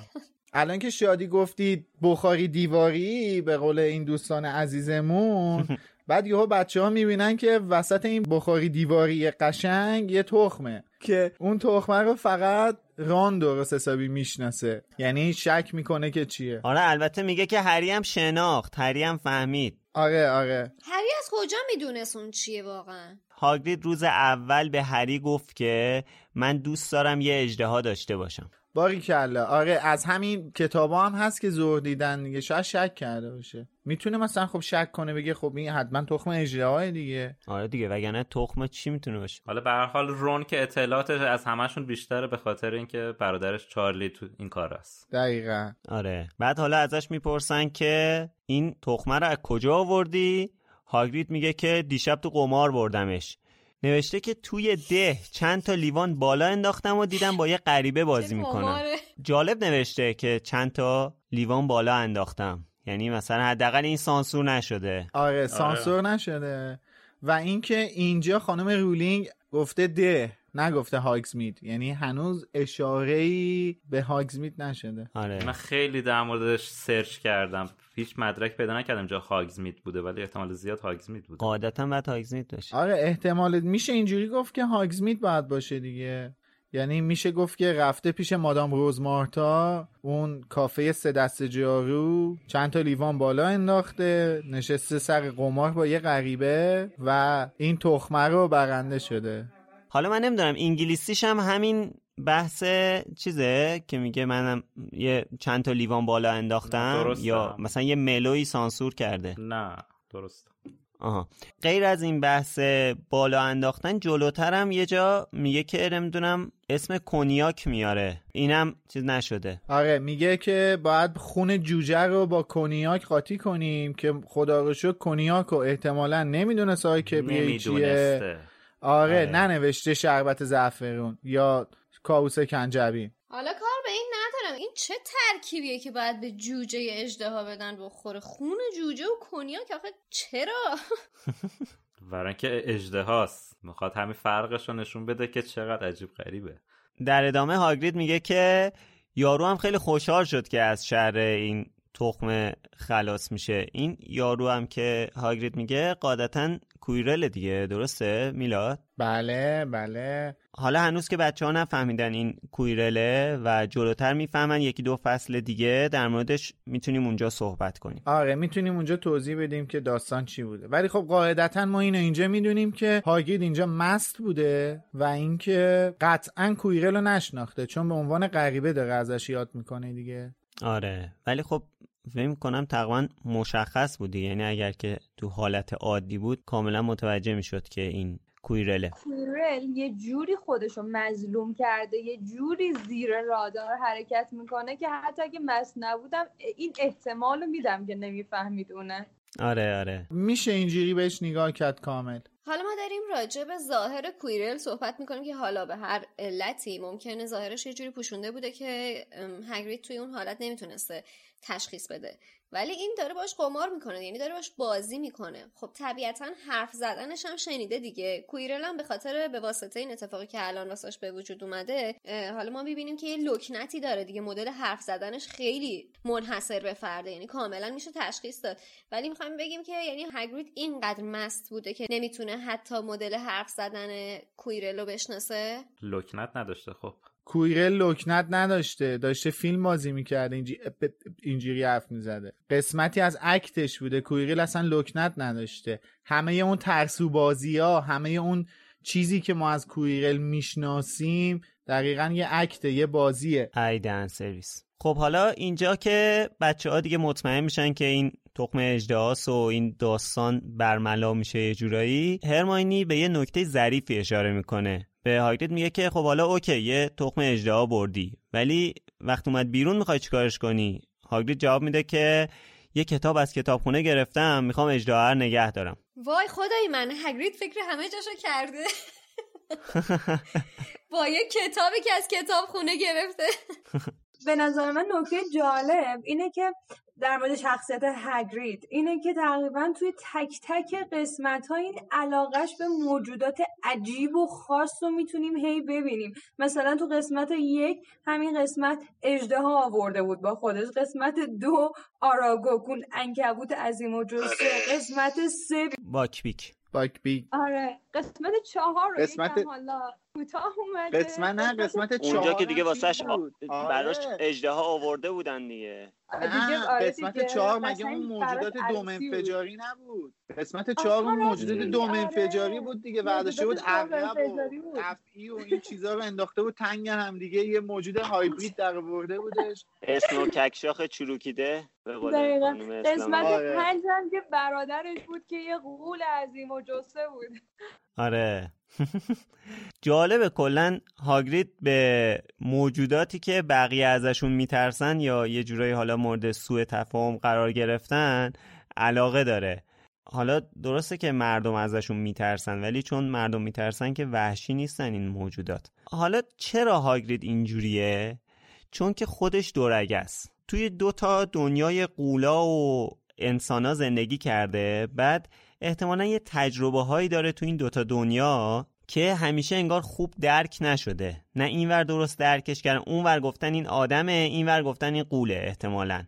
الان که شادی گفتید بخاری دیواری به قول این دوستان عزیزمون بعد یهو بچه ها می‌بینن که وسط این بخاری دیواری قشنگ یه تخمه. که اون تخمه رو فقط ران درست حسابی می‌شناسه. یعنی شک می‌کنه که چیه. آره البته میگه که هری هم شناخت هری هم فهمید. آره آره. هری از کجا می‌دونست اون چیه واقعا؟ هاگرید روز اول به هری گفت که من دوست دارم یه اجدها داشته باشم. باری کلا آره از همین کتابا هم هست که زور دیدن دیگه. شاید شک کرده باشه. می‌تونه مثلا خب شک کنه بگه خب این حتما تخم اجدهای دیگه. آره دیگه وگرنه تخم چی می‌تونه باشه؟ حالا به هر حال رون که اطلاعاتش از همشون بیشتره به خاطر اینکه برادرش چارلی تو این کار است. دقیقا. آره. بعد حالا ازش می‌پرسن که این تخمه رو از کجا آوردی؟ هاگرید میگه که دیشب تو قمار بردمش. نوشته که توی ده چند تا لیوان بالا انداختم و دیدم با یه غریبه بازی می‌کنم جالب نوشته که چند تا لیوان بالا انداختم. یعنی مثلا حداقل این سانسور نشده. آره سانسور آره. نشده. و اینکه اینجا خانم رولینگ گفته ده نگفته هاگزمید یعنی هنوز اشاره ای به هاگزمید نشده. آره. من خیلی در موردش سرچ کردم. هیچ مدرک پیدا نکردم جا هاگزمید بوده ولی احتمال زیاد هاگزمید بوده. قاعدتا بعد هاگزمید باشه. آره احتمال میشه اینجوری گفت که هاگزمید باید باشه دیگه. یعنی میشه گفت که رفته پیش مادام روزمارتا اون کافه سه دست جارو چند تا لیوان بالا انداخته نشسته سر قمار با یه غریبه و این تخمه رو برنده شده. حالا من نمی‌دونم انگلیسیش هم همین بحث چیزه که میگه منم یه چند تا لیوان بالا انداختم یا مثلا یه ملوی سانسور کرده. نه درست آها. غیر از این بحث بالا انداختن جلوترم یه جا میگه که نمی‌دونم اسم کنیاک میاره. اینم چیز نشده. آره میگه که باید خون جوجه رو با کنیاک قاطی کنیم که خدا رو شکر کنیاک رو احتمالا نمی‌دونه سای که چیه آره, آره. ننوشته شربت زعفرون یا کاوس کنجبی حالا کار به این ندارم. این چه ترکیبیه که باید به جوجه اجدها بدن بخوره؟ خون جوجه و کنیاک آخه چرا؟ برای که اجده هاست می‌خواد همین فرقش رو نشون بده که چقدر عجیب غریبه. در ادامه هاگرید میگه که یارو هم خیلی خوشحال شد که از شر این تخم خلاص میشه. این یارو هم که هاگرید میگه قاعدتا کویرل دیگه درسته؟ میلاد؟ بله بله. حالا هنوز که بچه ها نفهمیدن این کویرله و جلوتر می‌فهمن یکی دو فصل دیگه در موردش می‌تونیم اونجا صحبت کنیم. آره می‌تونیم اونجا توضیح بدیم که داستان چی بوده. ولی خب قاعدتا ما اینو اینجا می‌دونیم که هاگید اینجا مست بوده و اینکه قطعا کویرل رو نشناخته چون به عنوان غریبه داره ازش یاد می‌کنه دیگه. آره ولی خب فکر کنم تقریبا مشخص بودی یعنی اگر که تو حالت عادی بود کاملا متوجه می‌شد که این کویرله. کویرل یه جوری خودشو مظلوم کرده یه جوری زیر رادار حرکت می‌کنه که حتی اگه مس نبودم این احتمال میدم که نمی‌فهمید اونه. آره آره. میشه اینجوری بهش نگاه کرد کامل. حالا ما داریم راجع به ظاهر کویرل صحبت می‌کنیم که حالا به هر علتی ممکنه ظاهرش یه جوری پوشونده بوده که هگرید توی اون حالت نمی‌تونسته تشخیص بده. ولی این داره باش قمار می‌کنه یعنی داره باش بازی می‌کنه. خب طبیعتا حرف زدنش هم شنیده دیگه. کویرل هم به خاطر به واسطه این اتفاقی که الان واسش به وجود اومده حالا ما می‌بینیم که یه لکنتی داره دیگه. مدل حرف زدنش خیلی منحصر به فرده یعنی کاملا میشه تشخیص داد. ولی می‌خوایم بگیم که یعنی هگرید اینقدر مست بوده که نمی‌تونه حتی مدل حرف زدن کویرل رو بشناسه. لکنت نداشته. خب کویرل لکنت نداشته داشته فیلم بازی می‌کرده اینجوری حرف می‌زده. قسمتی از act ش بوده کویرل اصلا لکنت نداشته. همه اون ترسو بازی ها همه اون چیزی که ما از کویرل می‌شناسیم دقیقا یه act ه یه بازیه. ایدن سرویس. خب حالا اینجا که بچه ها دیگه مطمئن میشن که این تخم اژدهاس و این داستان برملا میشه یه جورایی هرماینی به یه نکته ظریفی اشاره می‌کنه. به هاگرید میگه که خب حالا okay یه تخم اژدها بردی ولی وقت اومد بیرون می‌خوای چیکارش کنی؟ هاگرید جواب میده که یه کتاب از کتابخونه گرفتم می‌خوام اجدها نگه دارم. وای خدای من هاگرید فکر همه جاشو کرده. با یه کتابی که از کتابخونه گرفته. به نظر من نکته جالب اینه که در مورد شخصیت هگرید اینه که تقریبا توی تک تک قسمت ها این علاقش به موجودات عجیب و خاص رو می‌تونیم هی ببینیم. مثلا تو قسمت یک همین قسمت اژدها آورده بود با خودش. قسمت دو آراگوگ اون عنکبوت عظیم الجثه قسمت سه باکبیک. باک بیک آره. قسمت چهار رو قسمت- یکم حالا کوتاه اومده قسمت نه قسمت چهار اونجا که دیگه واسهش بود. براش آره. اژدها آورده بودن دیگه دیگه نه آره قسمت چهار مگه اون موجودات دم. انفجاری نبود قسمت چهار اون آره موجودات دم آره. انفجاری بود دیگه برداشته بود عقرب و. افعی و این چیزا رو انداخته بود تنگ هم دیگه یه موجود هایبرید در آورده بودش اسنو ککشاخ چروکیده. قسمت آره. پنج هم که برادرش بود که یه غول عظیم و جسه بود آره جالبه کلا هاگرید به موجوداتی که بقیه ازشون میترسن یا یه جورایی حالا مورد سوء تفاهم قرار گرفتن علاقه داره. حالا درسته که مردم ازشون میترسن ولی چون مردم میترسن که وحشی نیستن این موجودات. حالا چرا هاگرید اینجوریه؟ چون که خودش دورگه است. توی دو تا دنیای قولا و انسانا زندگی کرده بعد احتمالا یه تجربه هایی داره تو این دوتا دنیا که همیشه انگار خوب درک نشده. نه اینور درست درکش کردن اونور گفتن این آدمه اینور گفتن این قوله احتمالا.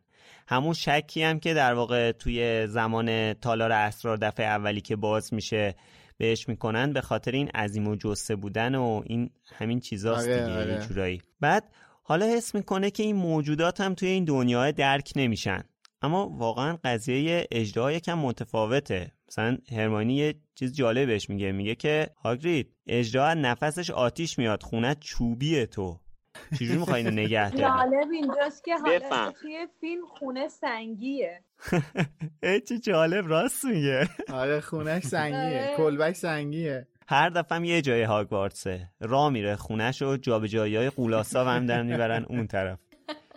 همون شکی هم که در واقع توی زمان تالار اسرار دفعه اولی که باز میشه بهش می‌کنن به خاطر این عظیم و جسه بودن و این همین چیزاست آره، دیگه آره. جورایی. بعد حالا حس می‌کنه که این موجودات هم توی این دنیا درک نمیشن. اما واقعا قضیه اجدها یکم متفاوته. مثلا هرمانی یه چیز جالب بهش میگه. میگه که هاگرید اجدها نفسش آتیش میاد خونه چوبیه تو. چجوری می‌خوای اینو نگه داری؟ جالب اینجاست که حالا. توی فیلم خونه سنگیه. ای چه جالب راست میگه. آره خونش سنگیه. آره. کلبک سنگیه. هر دفعه یه جای هاگوارتسه. را میره خونش و جابجایی های قولاسا هم دارن می‌برن اون طرف.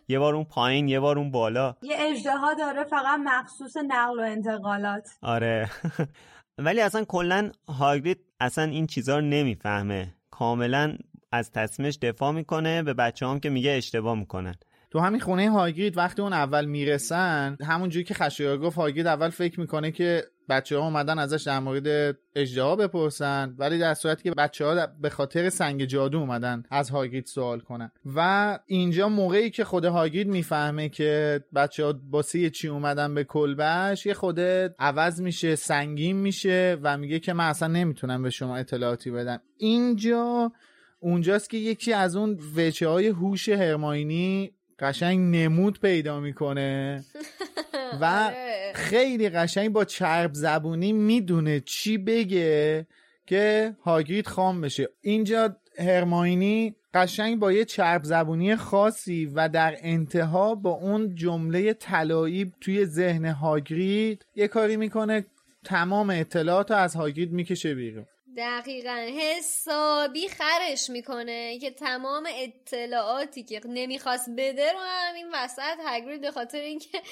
یه بار اون پایین یه بار اون بالا. یه اجدها داره فقط مخصوص نقل و انتقالات. آره. ولی اصلا کلا هاگرید اصلا این چیزا رو نمی‌فهمه. کاملا از تصمیمش دفاع می‌کنه به بچه هم که میگه اشتباه می‌کنن. تو همین خونه هاگرید وقتی اون اول می‌رسن همونجوری که خشایار گفت هاگرید اول فکر می‌کنه که بچه ها اومدن ازش در مورد اجدها بپرسن ولی در صورتی که بچه ها به خاطر سنگ جادو اومدن از هاگرید سوال کنن. و اینجا موقعی که خود هاگرید می‌فهمه که بچه ها باسه چی اومدن به کلبش یه خود عوض میشه سنگین میشه و میگه که من اصلا نمی‌تونم به شما اطلاعاتی بدم. اینجا اونجاست که یکی از اون وچه های هوش هرماینی قشنگ نمود پیدا می‌کنه. و آره. خیلی قشنگ با چرب زبونی می‌دونه چی بگه که هاگرید خام بشه. اینجا هرماینی قشنگ با یه چرب زبونی خاصی و در انتها با اون جمله طلایی توی ذهن هاگرید یه کاری می‌کنه. تمام اطلاعات رو از هاگرید می‌کشه بیرون. دقیقا حسابی خرش می‌کنه که تمام اطلاعاتی که نمی‌خواست بده رو همین وسط هگرید به خاطر اینکه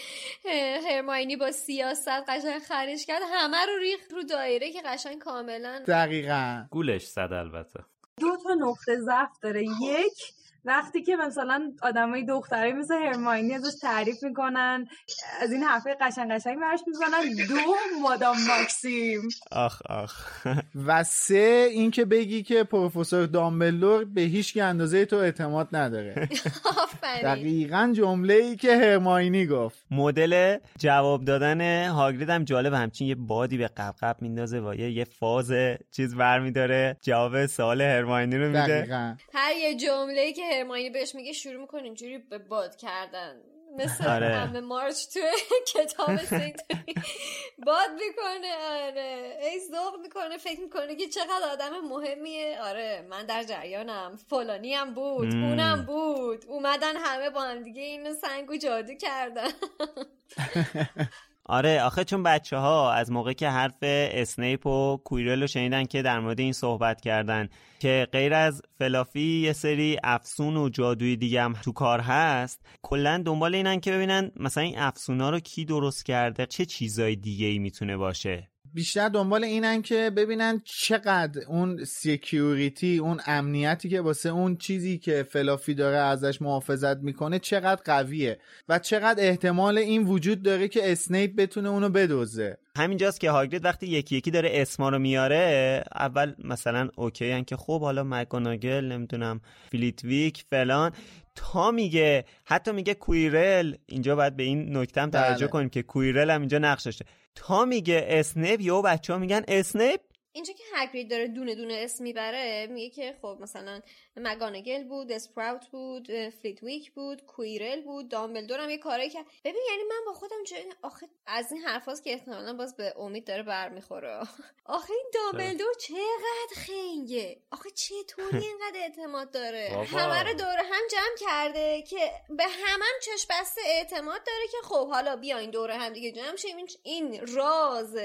هرماینی با سیاست قشنگ خرش کرد همه رو ریخت رو دایره که قشنگ کاملا دقیقا. گولش زد البته. دو تا نقطه ضعف داره. یک وقتی که مثلا آدمای دختری مثل هرماینی ازش تعریف می‌کنن از این حرفه قشنگ قشنگ براش می‌زنن دو مادام ماکسیم. آخ آخ. و سه اینکه بگی که پروفسور دامبلور به هیچ اندازه تو اعتماد نداره. آفرین. دقیقا جمله ای که هرماینی گفت. مدل جواب دادن هاگرید هم جالب همچین یه بادی به قبقب میندازه و یه فاز چیز برمیداره. جواب سوال هرماینی رو میده. دقیقا. هر یه جمله که هرماینی بهش میگه شروع می‌کنه اینجوری به باد کردن. مثل آره. همه مارچ تو کتاب باد می‌کنه آره. ای ذوق می‌کنه فکر می‌کنه که چقدر آدم مهمیه. آره من در جریانم. فلانی هم بود مم. اونم بود. اومدن همه با هم دیگه اینو سنگ و جادو کردن. آره آخه چون بچه ها از موقع که حرف اسنیپ و کویرل رو شنیدن که در مورد این صحبت کردن که غیر از فلافی یه سری افسون و جادوی دیگه هم تو کار هست کلا دنبال اینن که ببینن مثلا این افسونا رو کی درست کرده چه چیزای دیگه ای می‌تونه باشه. بیشتر دنبال اینن که ببینن چقدر اون security اون امنیتی که واسه اون چیزی که فلافی داره ازش محافظت می‌کنه چقدر قویه و چقدر احتمال این وجود داره که اسنیپ بتونه اونو بدزده همینجاست که هاگرید وقتی یکی یکی داره اسما رو میاره اول مثلا okay هن که خب حالا مکگوناگل نمی‌دونم فلیتویک فلان تا میگه حتی میگه کویرل اینجا باید به این نکته هم توجه بله. کنیم که کویرل هم اینجا نقش داشته تا میگه اسنیپ یا بچه ها میگن اسنیپ؟ اینجا که هگرید داره دونه دونه اسم می‌بره میگه که خب مثلا مکگوناگل بود اسپراوت بود فلیتویک بود کویرل بود دامبلدور هم یه کاری کرد. ببین یعنی من با خودم جای آخه از این حرفاست که احتمالا باز به امید داره برمیخوره. آخه این دامبلدور چقدر خنگه. آخه چطوری اینقدر اعتماد داره؟ همه رو دور هم جمع کرده که به همم چشم بسته اعتماد داره که خب حالا بیاین دور هم دیگه جمع شیم. این راز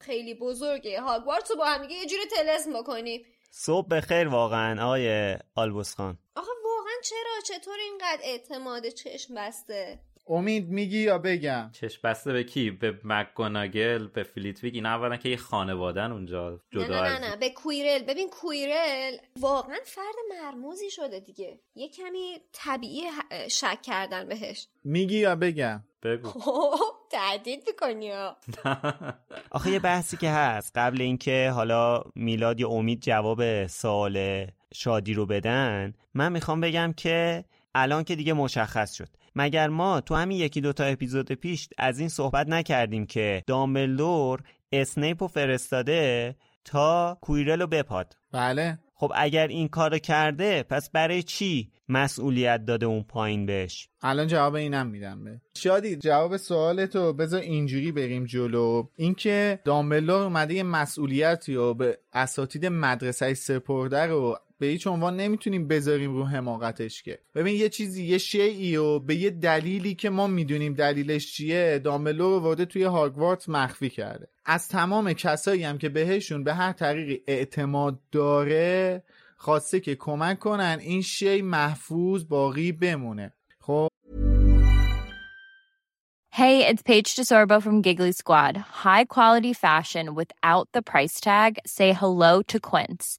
خیلی بزرگه. هاگوارتس رو با هم دیگه یه جوری تلسم بکنیم. صبح بخیر واقعا آقای آلبوس خان. آخه واقعا چرا؟ چطور اینقدر اعتماد چشم بسته؟ امید میگی یا بگم؟ چشم بسته به کی؟ به مکگوناگل به فلیتویک اینا اولا که یه خانوادن اونجا جدا نه نه نه, نه. به کویرل. ببین کویرل واقعا فرد مرموزی شده دیگه. یه کمی طبیعی شک کردن بهش. میگی یا بگم؟ بگو. خب، تهدید می‌کنی آخه یه بحثی که هست. قبل اینکه حالا میلاد یا امید جواب سوال شادی رو بدن من می‌خوام بگم که الان که دیگه مشخص شد. مگر ما تو همین یکی دوتا اپیزود پیش از این صحبت نکردیم که دامبلدور اسنیپ رو فرستاده تا کویرل رو بپاد؟ بله. خب اگر این کار کرده پس برای چی مسئولیت داده اون پایین بهش؟ الان جواب اینم میدم به. شادی جواب سوالتو بذار اینجوری بریم جلو. اینکه دامبلدور اومده یه مسئولیتی رو به اساتید مدرسه سپرده رو به هیچ عنوان نمی‌تونیم بذاریم رو حماقتش که ببین یه چیزی یه شیعی و به یه دلیلی که ما می‌دونیم دلیلش چیه دامبلو رو ورده توی هاگوارتس مخفی کرده از تمام کسایی هم که بهشون به هر طریقی اعتماد داره خواسته که کمک کنن این شی محفوظ باقی بمونه خب Hey, it's Paige DeSorbo from Giggly Squad. High quality fashion without the price tag. Say hello to Quince.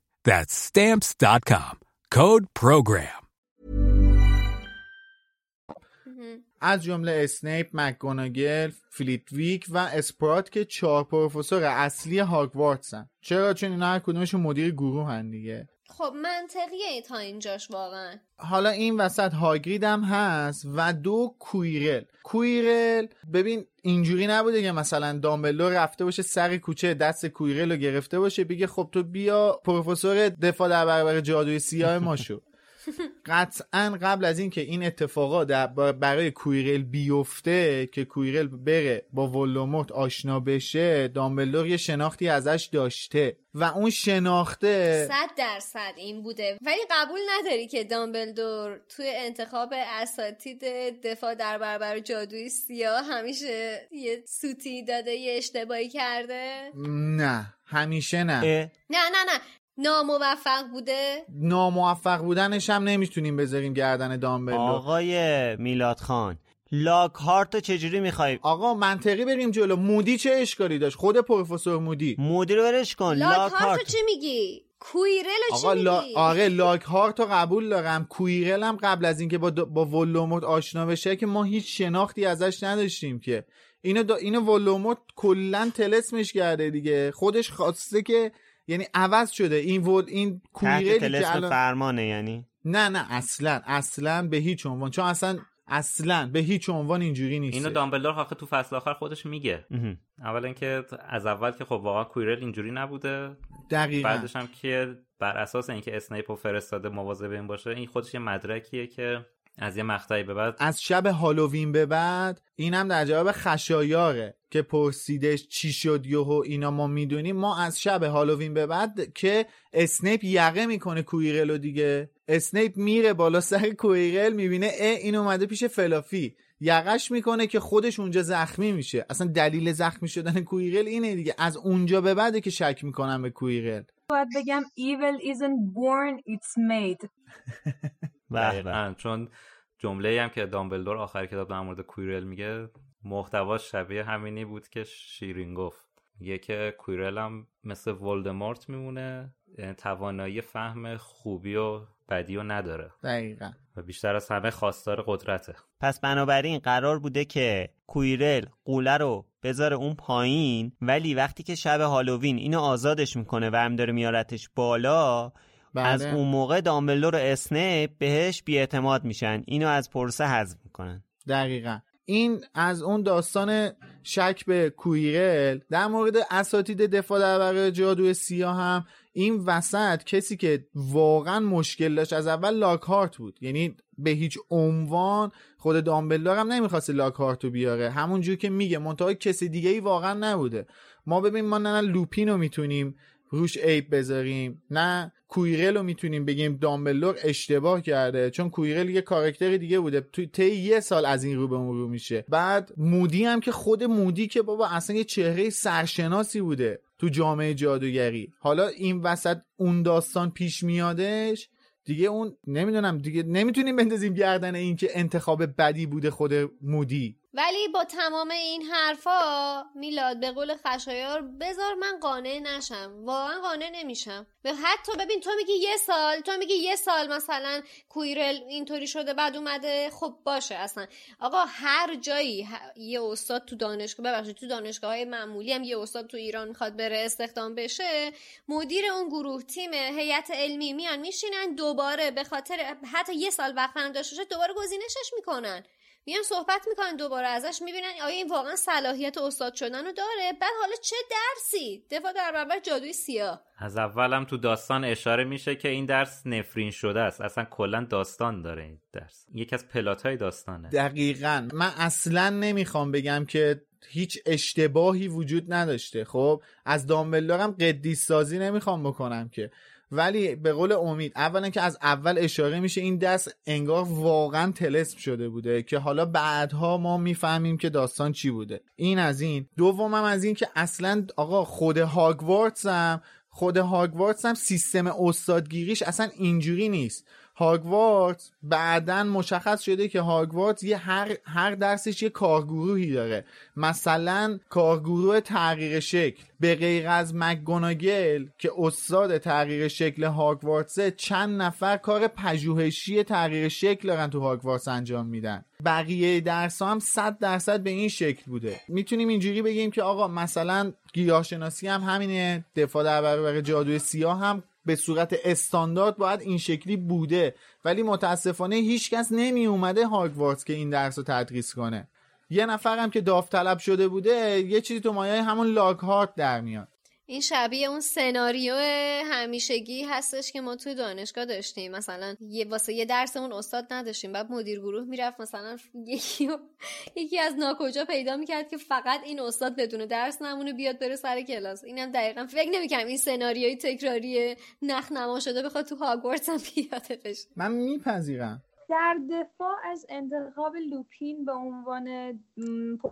That's stamps.com. Code program. از جمله اسنیپ، مکگوناگل، فلیتویک و اسپراوت که چهار پروفسور اصلی هاگوارتسن. چرا چون اینا هر کدومشون مدیر گروه هن دیگه. خب منطقیه تا اینجاش واقعا. حالا این وسط هاگرید هم هست و و کویرل. کویرل ببین اینجوری نبوده که مثلا دامبلدور رفته باشه سر کوچه دست کویرل رو گرفته باشه بگه خب تو بیا پروفسور دفاع در برابر جادوی سیاه ما شو. قطعا قبل از اینکه این اتفاقا برای کویرل بیفته که کویرل بره با ولوموت آشنا بشه دامبلدور یه شناختی ازش داشته و اون شناخته صد درصد این بوده. ولی قبول نداری که دامبلدور توی انتخاب اساتید دفاع در برابر جادوی سیاه همیشه یه سوتی داده یه اشتباهی کرده؟ نه همیشه نه. نه نه نه. ناموفق بوده؟ ناموفق بودنش هم نمی‌تونیم بذاریم گردن دامبلو. آقای میلاد خان لاک هارت چجوری می‌خوای؟ آقا منطقی بریم جلو. مودی چه اشکالی داشت؟ خود پروفسور مودی. مودی رو برش کن لاک, هارت چی میگی؟ کویرل آقا چی لا... آقا لاک هارت رو قبول دارم. کویرل هم قبل از اینکه با, د... با ولوموت آشنا بشه که ما هیچ شناختی ازش نداشتیم که. اینو دا... اینو ولوموت کلا تلسمش کرده دیگه. خودش خواسته که یعنی عوض شده. این ود این کویرلی که الان فرمانه یعنی؟ نه نه اصلا اصلا به هیچ عنوان. چون اصلا اصلا به هیچ عنوان اینجوری نیست. اینو دامبلدور آخه تو فصل آخر خودش میگه. اولا اینکه از اول که خب واقعا کویرل اینجوری نبوده. دقیقا. بعدش هم که بر اساس اینکه اسنیپ فرستاده مواظب این باشه این خودش یه مدرکیه که از یه مقطعی به بعد. از شب هالووین به بعد اینم در جواب خشایاره که پرسیدش چی شد یهو اینا ما می‌دونیم. ما از شب هالووین به بعد که اسنیپ یقه می‌کنه کویرل دیگه. اسنیپ میره بالا سر کویرل می‌بینه اه این اومده پیش فلافی. یقش می‌کنه که خودش اونجا زخمی میشه. اصلا دلیل زخمی شدن کویرل اینه دیگه. از اونجا به بعده که شک می‌کنم به کویرل. باید بگم evil isn't born it's made. دقیقا. چون جمله هم که دامبلدور آخر کتاب در مورد کویرل میگه محتواش شبیه همینی بود که شیرین گفت. میگه که کویرل هم مثل ولدمورت میمونه یعنی توانایی فهم خوبی و بدی و نداره. دقیقا. و بیشتر از همه خواستار قدرته. پس بنابراین قرار بوده که کویرل قوله رو بذاره اون پایین ولی وقتی که شب هالووین اینو آزادش می‌کنه و هم داره میارتش بالا بله. از اون موقع دامبلدور و اسنیپ بهش بیاعتماد میشن. اینو از پرسه حذف می‌کنن. دقیقا. این از اون داستان شک به کویرل در مورد اساتید دفاع در برای جادوی سیاه هم این وسط کسی که واقعا مشکل داشت از اول لاکهارت بود. یعنی به هیچ عنوان خود دامبلدور هم نمی‌خواست لاکهارت رو بیاره. همونجور که میگه منتها کسی دیگه ای واقعا نبوده. ما ببین ما نه لوپین رو می‌تونیم روش عیب بذاریم. نه کویرل رو می‌تونیم بگیم دامبلور اشتباه کرده چون کویرل یه کارکتر دیگه بوده. تو طی یه سال از این رو به اون رو میشه. بعد مودی هم که خود مودی که بابا اصلا یه چهره سرشناسی بوده تو جامعه جادوگری. حالا این وسط اون داستان پیش میادش دیگه اون نمی‌دونم دیگه نمی‌تونیم بندازیم گردن این که انتخاب بدی بوده خود مودی. ولی با تمام این حرفا میلاد به قول خشایار بذار من قانع نشم. واقعا قانع نمیشم. به حتی ببین تو میگی یه سال تو میگی یه سال مثلا کویرل اینطوری شده بعد اومده خب باشه اصلا. آقا هر جایی یه استاد تو دانشگاه ببخشید تو دانشگاه های معمولی هم یه استاد تو ایران می‌خواد بره استخدام بشه مدیر اون گروه تیم هیئت علمی میان میشینن دوباره به خاطر حتی یه سال وقت هم داشته دوباره گزینشش می‌کنن. میان صحبت می‌کنن دوباره ازش می‌بینن. آیا این واقعا صلاحیت استاد شدن رو داره؟ بعد حالا چه درسی؟ دفاع در برابر جادوی سیاه. از اولم تو داستان اشاره میشه که این درس نفرین شده است. اصلا کلا داستان داره این درس. یکی از پلات های داستانه. دقیقا. من اصلا نمی‌خوام بگم که هیچ اشتباهی وجود نداشته. خب از دامبلدورم قدیس سازی نمی‌خوام بکنم که ولی به قول امید اولا که از اول اشاره میشه این دست انگار واقعا تلسم شده بوده که حالا بعدها ما می‌فهمیم که داستان چی بوده. این از این. دومم از این که اصلا آقا خود هاگوارتس هم خود هاگوارتس هم سیستم استادگیریش اصلا اینجوری نیست. هاگوارتس بعدا مشخص شده که هاگوارتس یه هر, هر درسش یه کارگروهی داره. مثلا کارگروه تغییر شکل. به غیر از مکگوناگل که استاد تغییر شکل هاگوارتسه چند نفر کار پژوهشی تغییر شکل دارن تو هاگوارتس انجام میدن. بقیه درس هم صد درصد به این شکل بوده. می‌تونیم اینجوری بگیم که آقا مثلا گیاهشناسی هم همینه دفاع در برابر جادوی سیاه هم به صورت استاندارد باید این شکلی بوده. ولی متاسفانه هیچکس نمی اومده هاگوارتس که این درس رو تدریس کنه. یه نفرم که داوطلب شده بوده یه چیزی تو مایه همون لاگ در میاد. این شبیه اون سناریو همیشگی هستش که ما توی دانشگاه داشتیم. مثلا یه واسه یه درسمون استاد نداشتیم. بعد مدیر گروه می‌رفت مثلا یکی یکی از ناکجا پیدا می‌کرد که فقط این استاد بدون درس نمونه بیاد بره سر کلاس. اینم دقیقا فکر نمی‌کنم این سناریوی تکراری نخ نما شده بخواد تو هاگوارتس هم پیاده بشه من میپذیرم. در دفاع از انتخاب لوپین به عنوان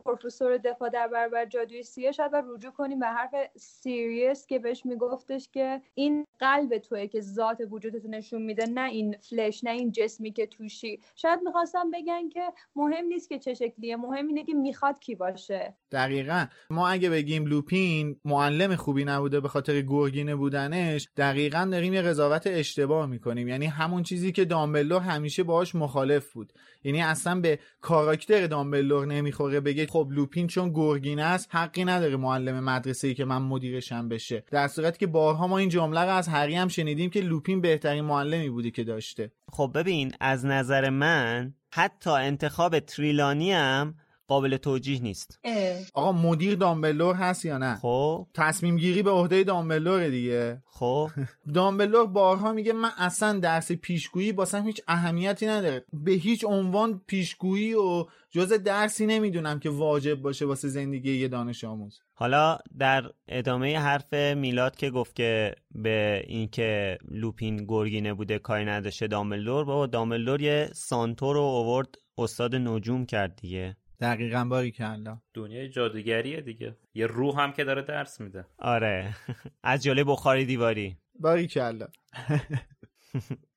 پروفسور دفاع در برابر جادوی سیاه شاید رجوع کنیم به حرف سیریس که بهش میگفتش که این قلب توه که ذات وجودت نشون میده نه این فلش نه این جسمی که توشی. شاید می‌خواستم بگن که مهم نیست که چه شکلیه مهم اینه که می‌خواد کی باشه. دقیقا. ما اگه بگیم لوپین معلم خوبی نبوده به خاطر گرگینه بودنش دقیقا داریم یه قضاوت اشتباه می‌کنیم. یعنی همون چیزی که دامبلو همیشه باهاش باش مخالف بود. یعنی اصلا به کاراکتر دامبلور نمی‌خوره بگه خب لوپین چون گرگین است حقی نداره معلم مدرسه ای که من مدیرشم بشه. در صورتی که بارها ما این جمله رو از هری هم شنیدیم که لوپین بهترین معلمی بودی که داشته. خب ببین از نظر من حتی انتخاب تریلانی هم قابل توجیه نیست. آقا مدیر دامبلور هست یا نه؟ خب. تصمیم گیری به عهده دامبلور دیگه. خب. دامبلور بارها میگه من اصلا درس پیشگویی باسم هیچ اهمیتی نداره. به هیچ عنوان پیشگویی و جز درسی نمی‌دونم که واجب باشه واسه زندگی یه دانش آموز. حالا در ادامه حرف میلاد که گفت که به اینکه لوپین گرگینه بوده کاری نداشته دامبلور بابا دامبلور یه سانتور رو اوورد استاد نجوم کرد دیگه. دقیقا باری کلا دنیای جادوگریه دیگه. یه روح هم که داره درس میده. آره. از جلوی بخاری دیواری. باری کلا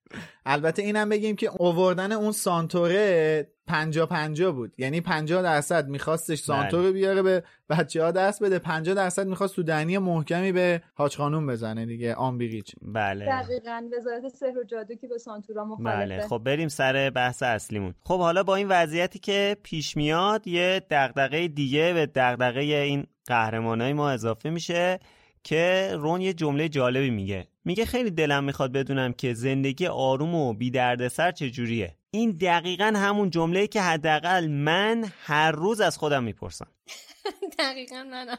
البته اینم بگیم که اووردن اون سانتوره پنجا پنجا بود. یعنی پنجا درصد میخواستش سانتور بیاره به بچه ها دست بده. پنجا درصد می‌خواست تو دنی محکمی به حاج خانوم بزنه دیگه آمبیریچ. بله. دقیقا. وزارت سحر و جادو که به سانتورا مخالفه. بله. خب بریم سر بحث اصلیمون. خب حالا با این وضعیتی که پیش میاد یه دغدغه دیگه به دغدغه این قهرمانای ما اضافه میشه. که رون یه جمله جالبی میگه. میگه خیلی دلم می‌خواد بدونم که زندگی آروم و بی دردسر چجوریه. این دقیقا همون جمله که حداقل من هر روز از خودم می‌پرسم. دقیقا منم.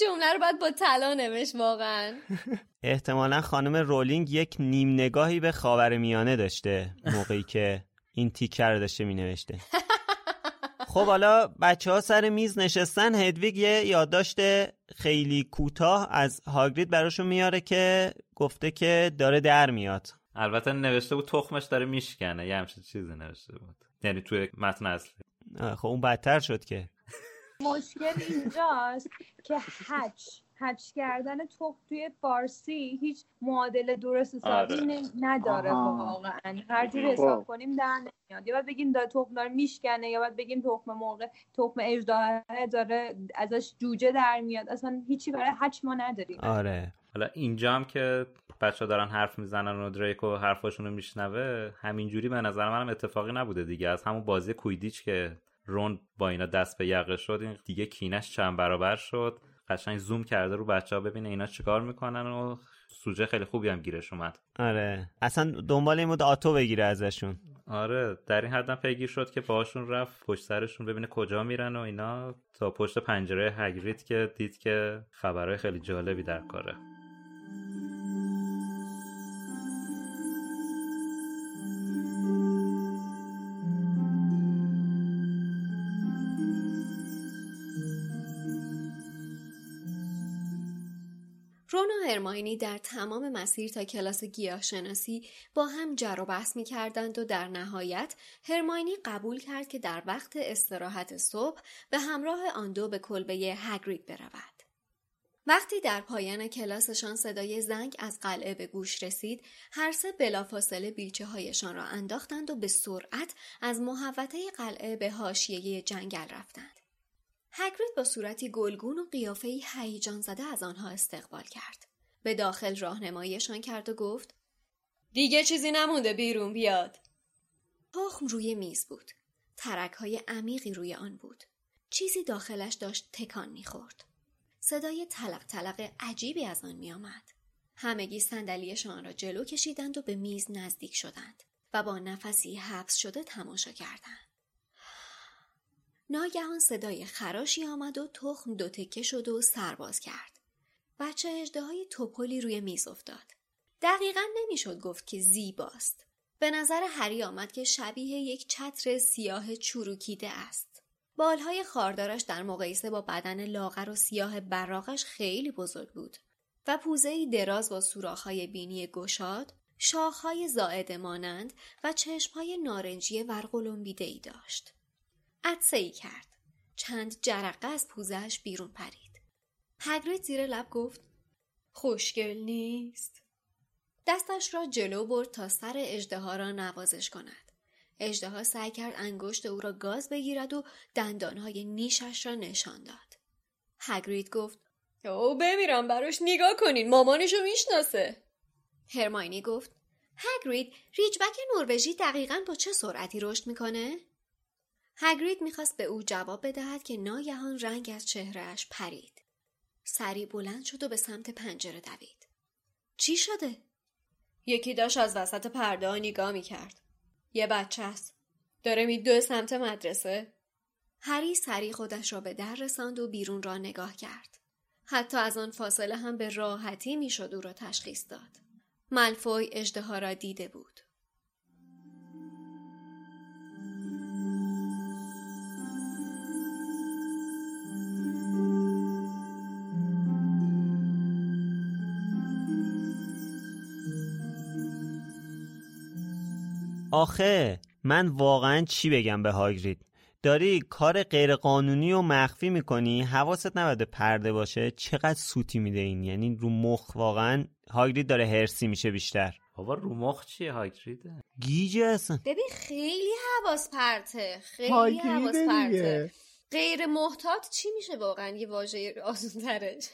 جمله رو باید با طلا نوشت واقعا. احتمالا خانم رولینگ یک نیم نگاهی به خاور میانه داشته موقعی که این تیکر رو داشته مینوشته. خب حالا بچه ها سر میز نشستن هدویگ یه یادداشت خیلی کوتاه از هاگرید براشون میاره که گفته که داره در میاد. البته نوشته بود تخمش داره میشکنه یه همچین چیزی نوشته بود. یعنی توی متن اصلی. خب اون بدتر شد که. مشکل اینجاست که هچ هچ کردن تخم توی فارسی هیچ معادل درست حسابی آره. نداره. واقعا. هر جور حساب کنیم در نمیاد. یا باید بگیم داره تخم داره میشکنه یا باید بگیم تخم موقع تخم اژدها داره ازش جوجه در میاد. اصلا هیچی برای هچ ما نداریم. آره. حالا اینجا هم که بچه دارن حرف می‌زنن و دریکو حرفاشون رو میشنوه همینجوری به نظر منم اتفاقی نبوده دیگه. از همون بازی کویدیچ که رون با اینا دست به یقه شد این دیگه کینش چند برابر شد. قشنگ زوم کرده رو بچه ها ببینه اینا چیکار می‌کنن و سوژه خیلی خوبی هم گیرش اومد. آره. اصلا دنبال این بود آتو بگیره ازشون. آره در این حدم پیگیر شد که باهاشون رفت پشت سرشون ببینه کجا میرن و اینا. تا پشت پنجره هگرید که دید که خبرهای خیلی جالبی در کاره. هرماینی در تمام مسیر تا کلاس گیاهشناسی با هم جر و بحث می کردند و در نهایت هرماینی قبول کرد که در وقت استراحت صبح به همراه آن دو به کلبه هگرید برود. وقتی در پایان کلاسشان صدای زنگ از قلعه به گوش رسید، هر سه بلافاصله بیلچه هایشان را انداختند و به سرعت از محوطه قلعه به حاشیه جنگل رفتند. هگرید با صورتی گلگون و قیافه‌ای هیجان زده از آنها استقبال کرد. به داخل راهنماییشان کرد و گفت دیگه چیزی نمونده بیرون بیاد. تخم روی میز بود. ترک های عمیقی روی آن بود. چیزی داخلش داشت تکان می‌خورد. صدای تلق تلق عجیبی از آن میآمد. همگی صندلیشان را جلو کشیدند و به میز نزدیک شدند و با نفسی حبس شده تماشا کردند. ناگهان صدای خراشی آمد و تخم دو تکه شد و سرباز کرد. بچه اجده های توپلی روی میز افتاد. دقیقا نمی‌شد گفت که زیباست. به نظر هری آمد که شبیه یک چتر سیاه چروکیده است. بالهای خاردارش در مقایسه با بدن لاغر و سیاه براقش خیلی بزرگ بود و پوزهی دراز با سوراخ‌های بینی گشاد، شاخهای زائد مانند و چشمهای نارنجی ورقلمبیده ای داشت. عدسه ای کرد. چند جرقه از پوزش بیرون پرید. هگرید زیر لب گفت خوشگل نیست. دستش را جلو برد تا سر اجدها را نوازش کند. اجدها سعی کرد انگشت او را گاز بگیرد و دندانهای نیشش را نشان داد. هگرید گفت او بمیرم براش نگاه کنین مامانشو می‌شناسه. هرماینی گفت هگرید ریجبک نروژی دقیقا با چه سرعتی رشد می‌کنه؟ هگرید می‌خواست به او جواب بدهد که ناگهان رنگ از چهرهش پرید. سری بلند شد و به سمت پنجره دوید. چی شده؟ یکی داشت از وسط پرده ها نگاه می‌کرد. یه بچه است. داره میدوه سمت مدرسه. هری سری خودش را به در رساند و بیرون را نگاه کرد. حتی از آن فاصله هم به راحتی می‌شد او را تشخیص داد. ملفوی اجدها را دیده بود. آخه من واقعا چی بگم به هاگرید؟ داری کار غیرقانونی و مخفی می‌کنی حواست نباید پرده باشه چقدر سوتی میده این؟ یعنی رو مخ واقعا هاگرید داره هرسی میشه بیشتر. بابا رو مخ چیه هاگریده؟ گیجه اصلا. ببین خیلی حواس پرته خیلی حواس پرته. غیر محتاط چی میشه واقعا؟ یه واژه آسون ترش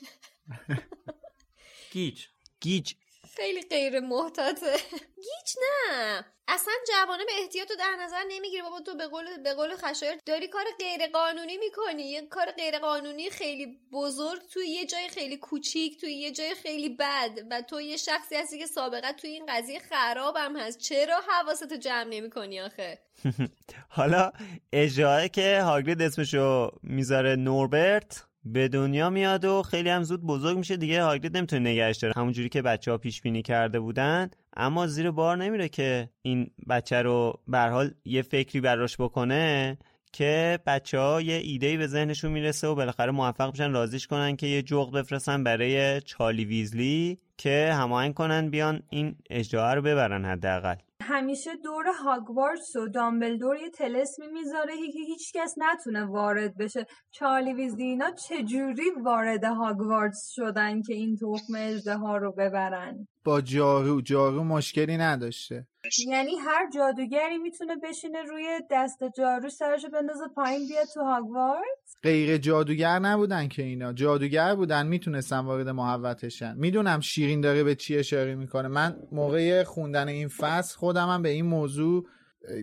گیج. گیج. خیلی غیر محتاطه. گیج نه. اصلا جوانه به احتیاط رو در نظر نمی‌گیره. بابا تو به قول به قول خشایر داری کار غیر قانونی می‌کنی. یه کار غیر قانونی خیلی بزرگ توی یه جای خیلی کوچیک توی یه جای خیلی بد و تو یه شخصی هستی که سابقه توی این قضیه خرابم هست. چرا حواستو جمع نمی‌کنی آخه؟ حالا اجراه که هاگرید اسمشو می‌ذاره نوربرت به دنیا میاد و خیلی هم زود بزرگ میشه. دیگه هاگرید نمی‌تونه نگهش داره. همونجوری که بچه ها پیش بینی کرده بودن اما زیر بار نمیره که این بچه رو به حال یه فکری براش بکنه که بچه ها یه ایده به ذهنشون می‌رسه و بالاخره موفق میشن رازیش کنن که یه جغد بفرستن برای چالی ویزلی که هماهنگ کنن بیان این اجدها رو ببرن حداقل. همیشه دور هاگوارتس و دامبلدور یه تلسمی می‌ذاره که هیچ کس نتونه وارد بشه. چارلی اینا چجوری وارد هاگوارتس شدن که این تخم اجده رو ببرن؟ با جارو جارو مشکلی نداشته. یعنی هر جادوگری می‌تونه بشینه روی دست جارو سرشو بندازه پایین بیاد تو هاگوارتس غیر جادوگر نبودن که اینا. جادوگر بودن می‌تونستن وارد محوتشن می‌دونم شیرین داره به چی اشاره می‌کنه. من موقع خوندن این فصل خودمم به این موضوع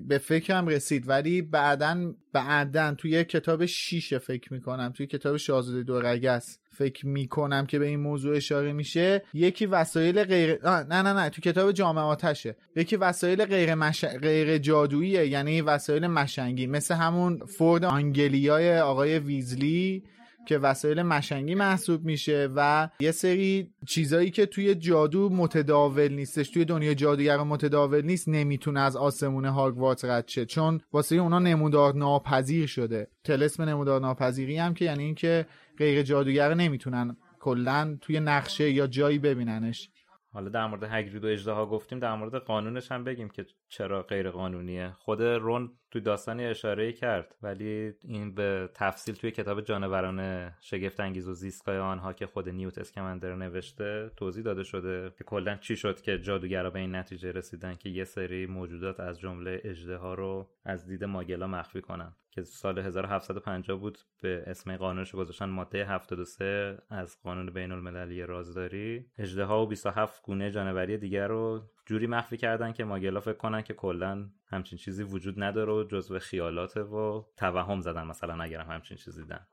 به فکرم رسید. ولی بعدا بعدا توی کتاب شیشه فکر می‌کنم توی کتاب شاهزاده دورگس فکر می‌کنم که به این موضوع اشاره میشه. یکی وسایل غیر نه نه نه تو کتاب جامعه آتشه. یکی وسایل غیر, مش... غیر جادوییه یعنی وسایل مشنگی. مثل همون فورد آنگلیای آقای ویزلی. که وسایل مشنگی محسوب میشه و یه سری چیزایی که توی جادو متداول نیستش توی دنیا جادوگر متداول نیست نمی‌تونه از آسمون هاگوارتس رد شه. چون واسه اونا نمودار ناپذیر شده. تلسم نمودار ناپذیری هم که یعنی اینکه غیر جادوگر نمی‌تونن کلا توی نقشه یا جایی ببیننش. حالا در مورد هگرید و اجدها گفتیم در مورد قانونش هم بگیم که چرا غیر قانونیه. خود رون توی داستانی اشاره کرد ولی این به تفصیل توی کتاب جانوران شگفت انگیز و زیستگاه آنها که خود نیوت اسکمندر نوشته توضیح داده شده که کلا چی شد که جادوگرا به این نتیجه رسیدن که یه سری موجودات از جمله اژدها رو از دید ماگلا مخفی کنن که سال 1750 بود به اسم قانونش گذاشتن. ماده 73 از قانون بین المللی رازداری. اژدها و 27 گونه جانوری دیگر رو جوری مخفی کردن که ماگلا فکر کنن که کلا همچین چیزی وجود نداره و جزو خیالاته و توهم زدن مثلا اگرم همچین چیزی دیدن.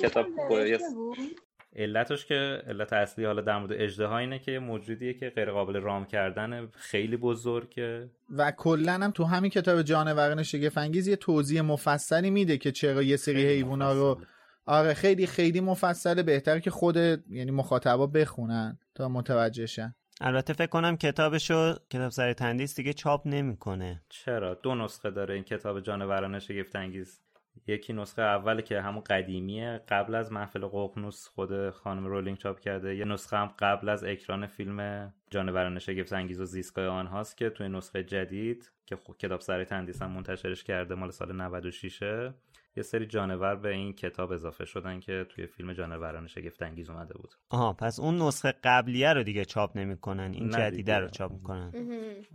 کتاب علتش که علت اصلی حالا در مورد اجده اینه که موجودیه که غیر قابل رام کردن خیلی بزرگه. و کلا هم تو همین کتاب جانوران شگفنگیز یه توضیح مفصلی میده که چرا یه سری حیونا رو آره خیلی خیلی مفصله بهتر که خود یعنی مخاطبا بخونن تا متوجه شن. البته فکر کنم کتابشو کتاب سر تندیس دیگه چاپ نمی‌کنه. چرا؟ دو نسخه داره این کتاب جانوران شگفت انگیز یکی نسخه اول که همون قدیمیه قبل از محفل ققنوس خود خانم رولینگ چاپ کرده. یه نسخه هم قبل از اکران فیلم جانوران شگفت انگیز و زیستگاه آنهاست که توی نسخه جدید که کتاب سر تندیس هم منتشرش کرده مال سال 96 یه سری جانور به این کتاب اضافه شدن که توی فیلم جانوران شگفت انگیز اومده بود. آها پس اون نسخه قبلیه رو دیگه چاپ نمی‌کنن این جدیده رو چاپ می‌کنن.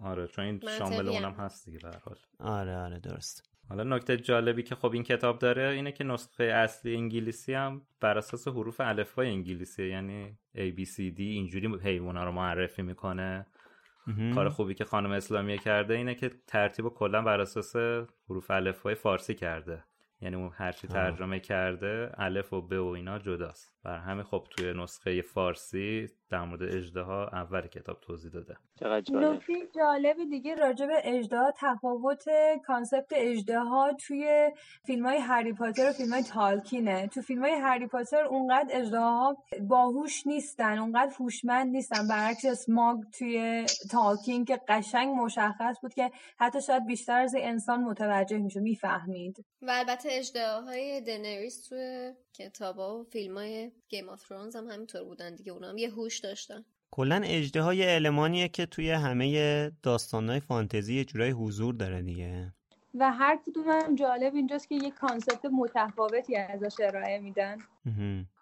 آره چون این شامل اونم هست دیگه به حال. آره آره درست. حالا نکته جالبی که خب این کتاب داره اینه که نسخه اصلی انگلیسی هم بر اساس حروف الفبای انگلیسی یعنی A B C D اینجوری حیونا رو معرفی می‌کنه. کار خوبی که خانم اسلامیه کرده اینه که ترتیب کلا بر اساس حروف الفبای فارسی کرده. یعنی اون هرچی ترجمه کرده الف و ب و اینا جداست. بر همین خب توی نسخه فارسی در مورد اجدها اول کتاب توضیح داده. نکته جالب دیگه راجع به اجدها تفاوت کانسپت اجدها توی فیلم های هری پاتر و فیلم های تالکینه. تو فیلم های هری پاتر اونقدر اجدها باهوش نیستن اونقدر هوشمند نیستن. برعکس اسماگ توی تالکین که قشنگ مشخص بود که حتی شاید بیشتر از انسان متوجه میشه می‌فهمید. و البته اژدهاهای دنریس توی کتابا و فیلم های Game of Thrones هم همینطور بودن دیگه. اونا هم یه هوش داشتن. کلا اژدها المانیه که توی همه داستانهای فانتزی یه جورای حضور داره دیگه. و هر کدوم هم جالب اینجاست که یه concept متفاوتی ازش ارائه میدن.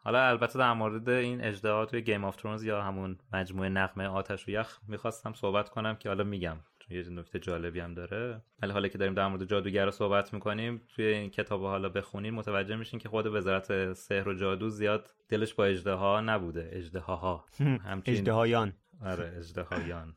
حالا البته در مورد این اژدها توی Game of Thrones یا همون مجموعه نغمه آتش و یخ می‌خواستم صحبت کنم که حالا میگم. یه نکته جالبی هم داره. ولی حالا که داریم در مورد جادوگر رو صحبت می‌کنیم توی این کتاب حالا بخونین متوجه میشین که خود وزارت سحر و جادو زیاد دلش با اجده ها نبوده. اجده ها همچین اجده هایان آره اجده هایان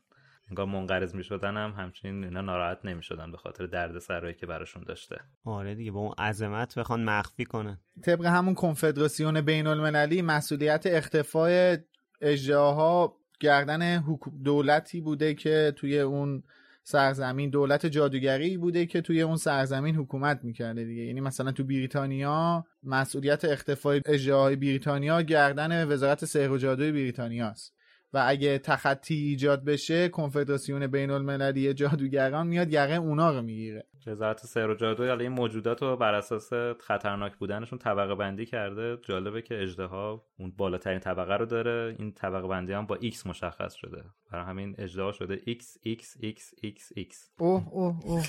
انگار منقرض می‌شدن هم همچنین اینا ناراحت نمی‌شدن به خاطر درد سرایی که براشون داشته. آره دیگه با اون عظمت بخوان مخفی کنن. طبق همون کنفدراسیون بین المللی مسئولیت اختفای اجداها گردن دولتی بوده که توی اون سرزمین دولت جادوگری بوده که توی اون سرزمین حکومت می‌کرده دیگه. یعنی مثلا تو بریتانیا مسئولیت اختفای اجراهای بریتانیا گردن وزارت سحر و جادوی بریتانیا است و اگه تخطی ایجاد بشه کنفدراسیون بین المللی جادوگران میاد یقه اونا رو می‌گیره. وزارت سحر و جادو این موجودات رو بر اساس خطرناک بودنشون طبقه بندی کرده. جالبه که اجدها اون بالاترین طبقه رو داره. این طبقه بندی هم با X مشخص شده. برای همین اجدها شده X X X X X. اوه اوه اوه.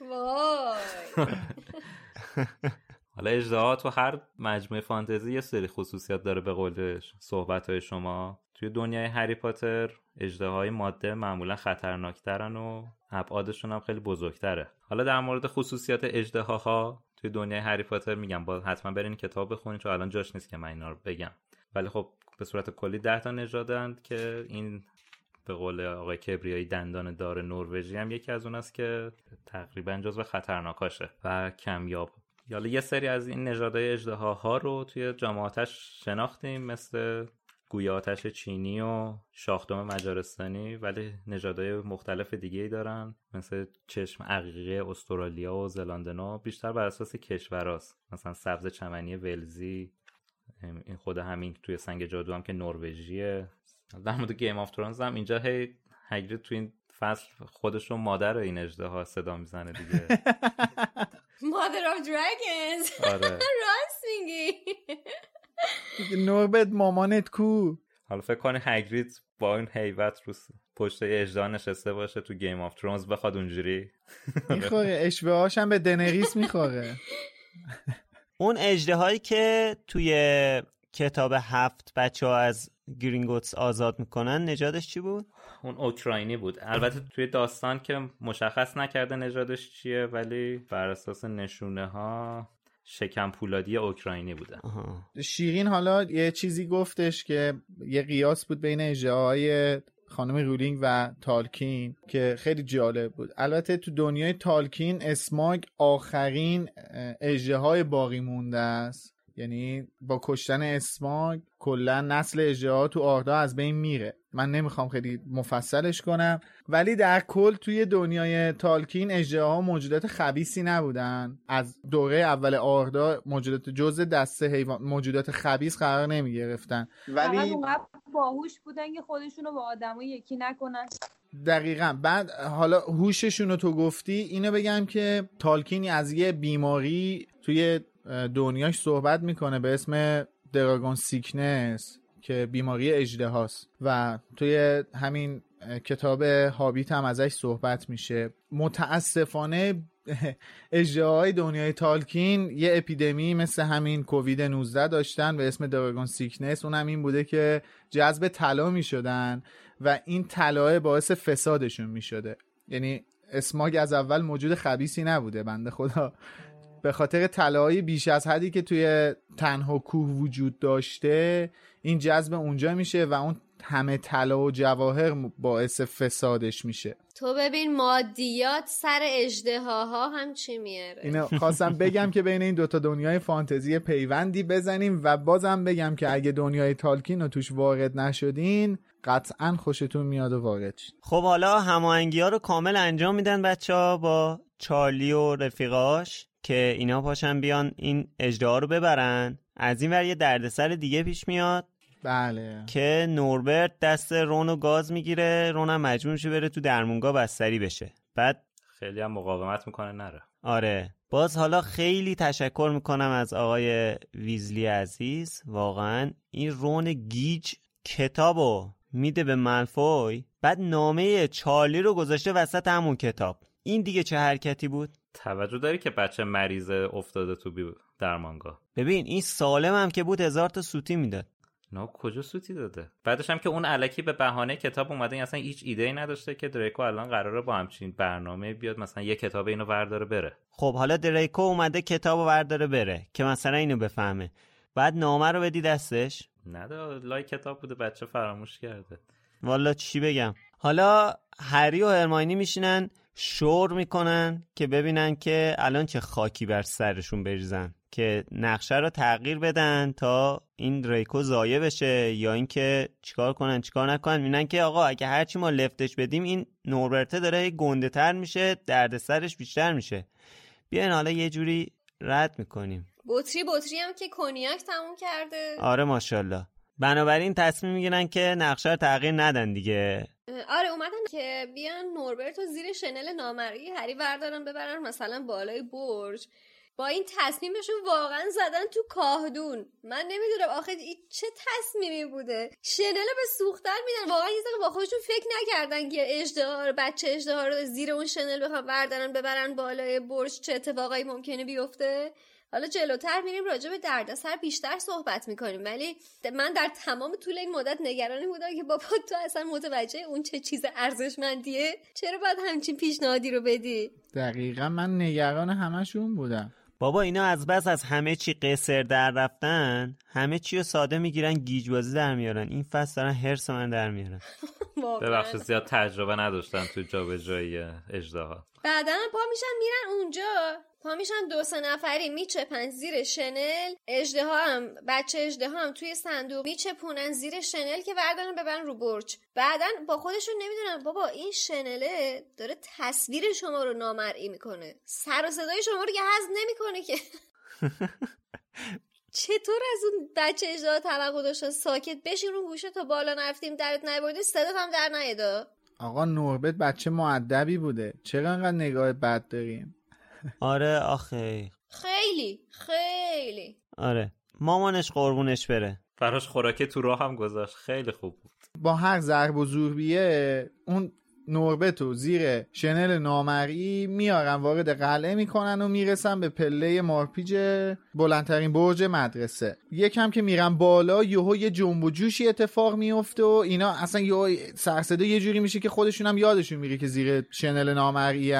وای. حالا اجدها تو هر مجموعه فانتزی یه سری خصوصیت داره به قول صحبت های شما. توی دنیای هری پاتر های ماده معمولا خطرناکترن و ابعادشون هم خیلی بزرگتره. حالا در مورد خصوصیات اجدهاها توی دنیای هری پاتر میگم. با حتما برین کتاب بخونین چون الان جاش نیست که من اینا رو بگم. ولی خب به صورت کلی ده تا نژادند که این به قول آقای کبریایی دندان دار نروژی هم یکی از اون است که تقریبا جزو خطرناکاشه و کمیاب حالا یه سری از این نژادهای اجدهاها رو توی جامعاتش شناختیم مثل گویاتش چینی و شاختم مجارستانی ولی نژادهای مختلف دیگه ای دارن مثل چشم عقیقه استرالیا و زلاندنا بیشتر بر اساس کشوراست. مثلا سبز چمنی ولزی این خود همین توی سنگ جادو هم که نروژیه. در مورد Game of Thrones هم اینجا هی هگرید تو این فصل خودش رو مادر این اژدها صدا می‌زنه دیگه. Mother of Dragons آره. راست میگی. نوربرت مامانت کو. حالا فکر کنی هگرید با این هیبت رو پشت اژدها نشسته باشه تو Game of Thrones بخواد اونجوری؟ می‌خوره. عشوه هم به دنریس می‌خوره. اون اجده هایی که توی کتاب هفت بچه ها از گرینگوتس آزاد می‌کنن نژادش چی بود؟ اون اوکراینی بود. البته توی داستان که مشخص نکرده نژادش چیه ولی بر اساس نشونه ها شکم پولادی اوکراینی بوده. شیرین حالا یه چیزی گفتش که یه قیاس بود بین اجراهای خانم رولینگ و تالکین که خیلی جالب بود. البته تو دنیای تالکین اسماگ آخرین اجراهای باقی مونده است. یعنی با کشتن اسماگ کلا نسل اجراها تو آردا از بین میره. من نمی‌خوام خیلی مفصلش کنم. ولی در کل توی دنیای تالکین اجراها موجودات خبیسی نبودن. از دوره اول آردا موجودات جزء دسته حیوان موجودات خبیس قرار نمی گرفتن ولی باهوش بودن که خودشونو با آدمو یکی نکنن. دقیقا. بعد حالا هوششون رو تو گفتی اینو بگم که تالکینی از یه بیماری توی دنیاش صحبت می‌کنه به اسم dragon sickness که بیماری اژدها هاست. و توی همین کتاب هابیت هم ازش صحبت میشه. متاسفانه اژدهای دنیای تالکین یه اپیدمی مثل همین کووید 19 داشتن به اسم dragon sickness. اون هم این بوده که جذب طلا می‌شدن و این طلاه باعث فسادشون می‌شده. یعنی اسماگ از اول موجود خبیثی نبوده بنده خدا. به خاطر طلاهای بیش از حدی که توی تنها کوه وجود داشته این جذب اونجا میشه و اون همه طلا و جواهر باعث فسادش میشه. تو ببین مادیات سر اجدهاها هم چی میاره؟ اینو خواستم بگم که بین این دوتا دنیای فانتزی پیوندی بزنیم و بازم بگم که اگه دنیای تالکین رو توش وارد نشدین قطعا خوشتون میاد و وارد خب حالا هماهنگی ها رو کامل انجام میدن بچه ها با چارلی و رفیقاش. که اینا پاشن بیان این اجده رو ببرن. از این ور یه دردسر دیگه پیش میاد بله. که نوربرت دست رون و گاز می‌گیره. رون هم مجبور میشه بره تو درمونگاه بستری بشه. بعد خیلی هم مقاومت می‌کنه نره. آره. باز حالا خیلی تشکر می‌کنم از آقای ویزلی عزیز. واقعا این رون گیج کتابو میده به ملفوی بعد نامه چارلی رو گذاشته وسط همون کتاب. این دیگه چه حرکتی بود؟ توجه داری که بچه مریض افتاده تو بی درمانگاه؟ ببین این سالم هم که بود هزار تا سوتی می‌داد. نه کجا سوتی داده؟ بعدش هم که اون علکی به بهانه کتاب اومده اصلا هیچ ایده ای نداشته که دریکو الان قراره با همچین برنامه بیاد مثلا یه کتاب اینو ورداره بره. خب حالا دریکو اومده کتاب ورداره بره که مثلا اینو بفهمه. بعد نامه رو بدی دستش؟ نه لای کتاب بوده بچه فراموش کرده. والا چی بگم؟ حالا هری و هرماینی میشینن شور می‌کنن که ببینن که الان چه خاکی بر سرشون بریزن که نقشه رو تغییر بدن تا این ریکو زایه بشه یا اینکه چیکار کنن چیکار نکنن. می‌بینن که آقا اگه هرچی ما لفتش بدیم این نوربرته داره گنده تر میشه دردسرش بیشتر میشه. بیاین حالا یه جوری رد می‌کنیم. بطری بطری هم که کنیاک تموم کرده. آره ماشاءالله. بنابراین تصمیم می‌گیرن که نقشه رو تغییر ندن دیگه. آره اومدن که بیان نوربرت و زیر شنل نامرئی هری بردارن ببرن مثلا بالای برج. با این تصمیمشون واقعا زدن تو کاهدون. من نمی‌دونم آخه این چه تصمیمی بوده؟ شنل به سوختن میدن. واقعا یه با خودشون فکر نکردن که اجدها بچه اجدها رو زیر اون شنل بخوام بردارن ببرن بالای برج چه اتفاقایی ممکنه بیفته. حالا جلوتر میریم راجع به دردسر بیشتر صحبت می‌کنیم. ولی من در تمام طول این مدت نگرانی بودم که بابا تو اصلا متوجه اون چه چیز ارزشمندیه؟ چرا باید همچین پیشنهادی رو بدی؟ دقیقا من نگران همشون بودم. بابا اینا از بس از همه چی قصر در رفتن همه چی رو ساده می‌گیرن گیج بازی در میارن. این فصل دارن هرس من در میارن. ببخشید زیاد تجربه نداشتن تو جابجایی اجدها بعدا پا میشن میرن اونجا. پا میشن دو سه نفری میچپن زیر شنل. اجده هم بچه اجده هم توی صندوق میچپونن زیر شنل که بردارن ببرن رو برج. بعدا با خودشون نمی‌دونن بابا این شنله داره تصویر شما رو نامرئی می‌کنه. سر و صدای شما رو که حذف نمی‌کنه که. چطور از اون بچه اجده توقع داشتن ساکت بشین رو گوشه تا بالا نرفتیم درت نیبردی صدات هم در نیدا آقا نوربت بچه معدبی بوده. چرا انقدر نگاه بد داریم؟ آره آخه. خیلی خیلی. آره. مامانش قربونش بره. فراش خوراکه تو راه هم گذاشت. خیلی خوب بود. با هر ضرب و زور بیه اون نوربتو زیر شنل نامری میارن وارد قلعه می‌کنن و می‌رسن به پله مارپیج بلندترین برج مدرسه. یکم که میرن بالا یهو یه جنب و جوشی اتفاق میفته و اینا اصلا یهو سرسده یه جوری میشه که خودشون هم یادشون میره که زیر شنل نامری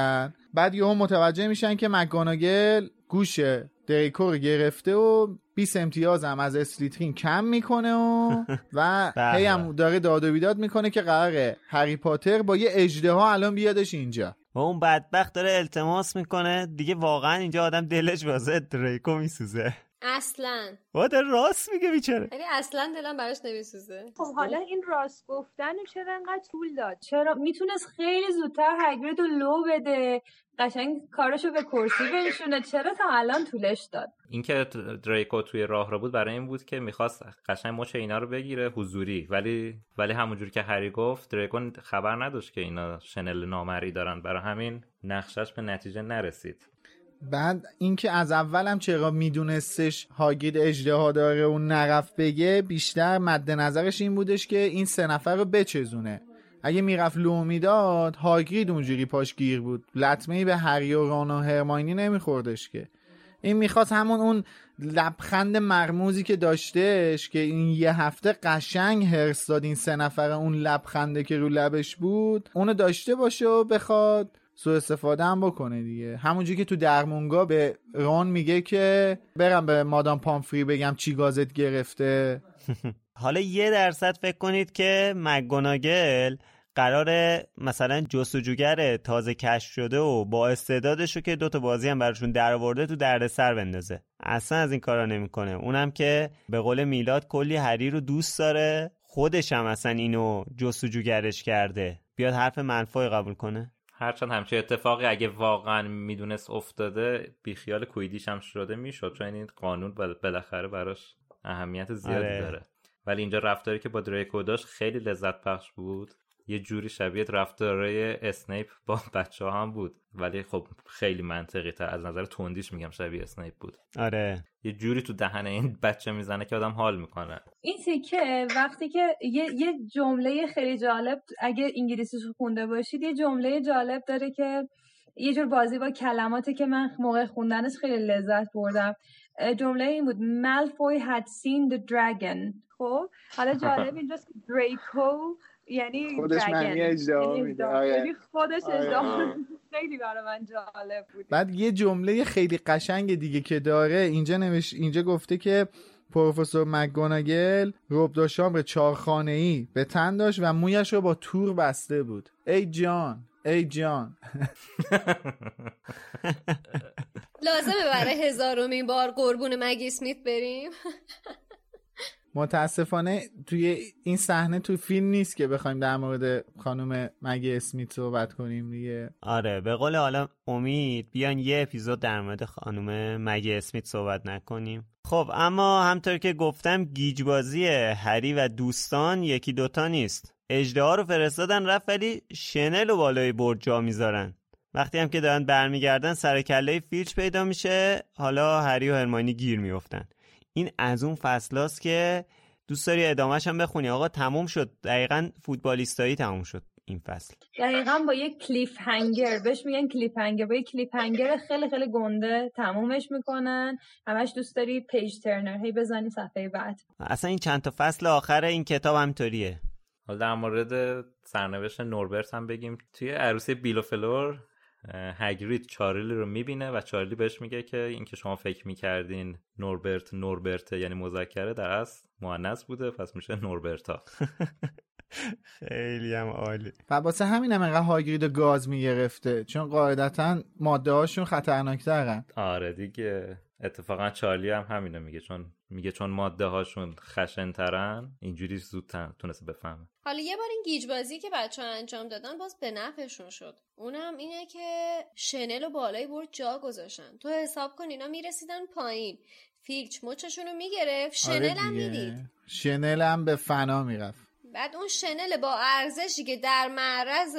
بعد یهو متوجه میشن که مکگاناگل گوش دریکو رو گرفته و 20 امتیاز هم از اسلیترین کم می‌کنه و و هی هم داره داد و بیداد می‌کنه که قراره هری پاتر با یه اجده ها الان بیادش اینجا. و اون بدبخت داره التماس می‌کنه. دیگه واقعا اینجا آدم دلش واسه دریکو میسوزه. اصلا. واد راست میگه بیچاره. یعنی اصلا دلم براش نمیسوزه. خب حالا این راست گفتن چرا انقدر طول داد؟ چرا؟ می‌تونست خیلی زودتر هگرید رو لو بده. قشنگ کارشو به کرسی بنشونه. چرا تا الان طولش داد؟ اینکه دریکو توی راه رو بود برای این بود که می‌خواست قشنگ مچ اینا رو بگیره حضوری. ولی ولی همونجور که هری گفت دریکو خبر نداشت که اینا شنل نامری دارن. برای همین نقشش به نتیجه نرسید. بعد اینکه از اولم چرا میدونستش هاگید اجدها داره اون نرفت بگه بیشتر مد نظرش این بودش که این سه نفر رو بچزونه. اگه می‌رفت لو می‌داد هاگرید اونجوری پاش گیر بود. لطمه به هری و ران و هرماینی نمیخوردش که. این می‌خواست همون اون لبخند مرموزی که داشتهش که این یه هفته قشنگ هرس داد این سه نفر اون لبخنده که رو لبش بود اونو داشته باشه و بخواد. سو استفاده هم بکنه دیگه. همونجوری که تو درمونگا به ران میگه که برم به مادام پامفری بگم چی گازت گرفته. حالا یه درصد فکر کنید که مگوناگل قرار مثلا جستجوگر تازه کشف شده و با استعدادش که دوتا بازی هم براشون درآورده تو دردسر بندازه. اصلا از این کارا نمی‌کنه. اونم که به قول میلاد کلی هری رو دوست داره. خودش هم اصلا اینو جستجوگرش کرده. بیاد حرف منفای قبول کنه. هرچند همچه اتفاقی اگه واقعا می‌دونست افتاده بیخیال کویدیش هم شده می‌شد چون این قانون بالاخره براش اهمیت زیادی آره. داره ولی اینجا رفتاری که با دریکو داشت خیلی لذت بخش بود یه جوری شبیه رفتارای اسنیپ با بچه ها هم بود. ولی خب خیلی منطقی تر از نظر تندیش میگم شبیه اسنیپ بود. آره. یه جوری تو دهن این بچه می‌زنه که آدم حال می‌کنه. این تیکه وقتی که یه, یه جمله خیلی جالب اگه انگلیسیش خونده باشید یه جمله جالب داره که یه جور بازی با کلماتی که من موقع خوندنش خیلی لذت بردم. جمله این بود. مالفوی had seen the dragon. خب حالا جالب اینجاست دریکو یعنی خودش معنی اجدها یعنی میده. یعنی خودش اجدها خیلی برای من جالب بود. بعد یه جمله خیلی قشنگ دیگه که داره اینجا نوش... اینجا گفته که پروفسور مکگوناگل ربداشام چارخانه ای به تن داشت و مویش رو با تور بسته بود. ای جان ای جان. لازمه برای هزارمین بار قربون مگی اسمیت بریم. متاسفانه توی این صحنه تو فیلم نیست که بخوایم در مورد خانم مگی اسمیت صحبت کنیم دیگه. آره به قول حالا امید بیان یه اپیزود در مورد خانم مگی اسمیت صحبت نکنیم. خب اما همطور که گفتم گیجبازی هری و دوستان یکی دوتا نیست. اجده رو فرستادن رفت ولی شنل و بالای برد جا می‌ذارن. وقتی هم که دارن برمیگردن سر و کله فیلچ پیدا میشه. حالا هری و هرماینی گیر میفتن این از اون فصلاست که دوست داری ادامهش هم بخونی. آقا تموم شد. دقیقا فوتبالیستایی تموم شد این فصل. دقیقا با یک cliffhanger بهش میگن cliffhanger با یک cliffhanger خیلی خیلی گنده تمومش می‌کنن. همش دوست داری page turner. هی بزنی صفحه بعد. اصلا این چند تا فصل آخر این کتاب هم طوریه. حالا در مورد سرنوشت نوربرت هم بگیم. توی عروسی بیلوفلور هگرید چارلی رو می‌بینه و چارلی بهش میگه که اینکه شما فکر می‌کردین نوربرت نوربرت یعنی مذکره در اصل مؤنث بوده پس میشه نوربرتا. خیلی هم عالی. و واسه همین هم انقدر هاگرید گاز می‌گرفته. چون قاعدتا ماده هاشون خطرناکترن. آره دیگه. اتفاقا چارلی هم همینو میگه. چون میگه چون ماده هاشون خشن ترن اینجوری زود تونسته بفهمه. حالا یه بار این گیجبازی که بچه ها انجام دادن باز به نفعشون شد. اونم اینه که شنل و بالای برد جا گذاشتن. تو حساب کن اینا می‌رسیدن پایین. فیلچ مچشون رو می‌گرفت آره شنل هم می‌دید. شنل هم به فنا می‌رفت. بعد اون شنل با ارزشی که در معرض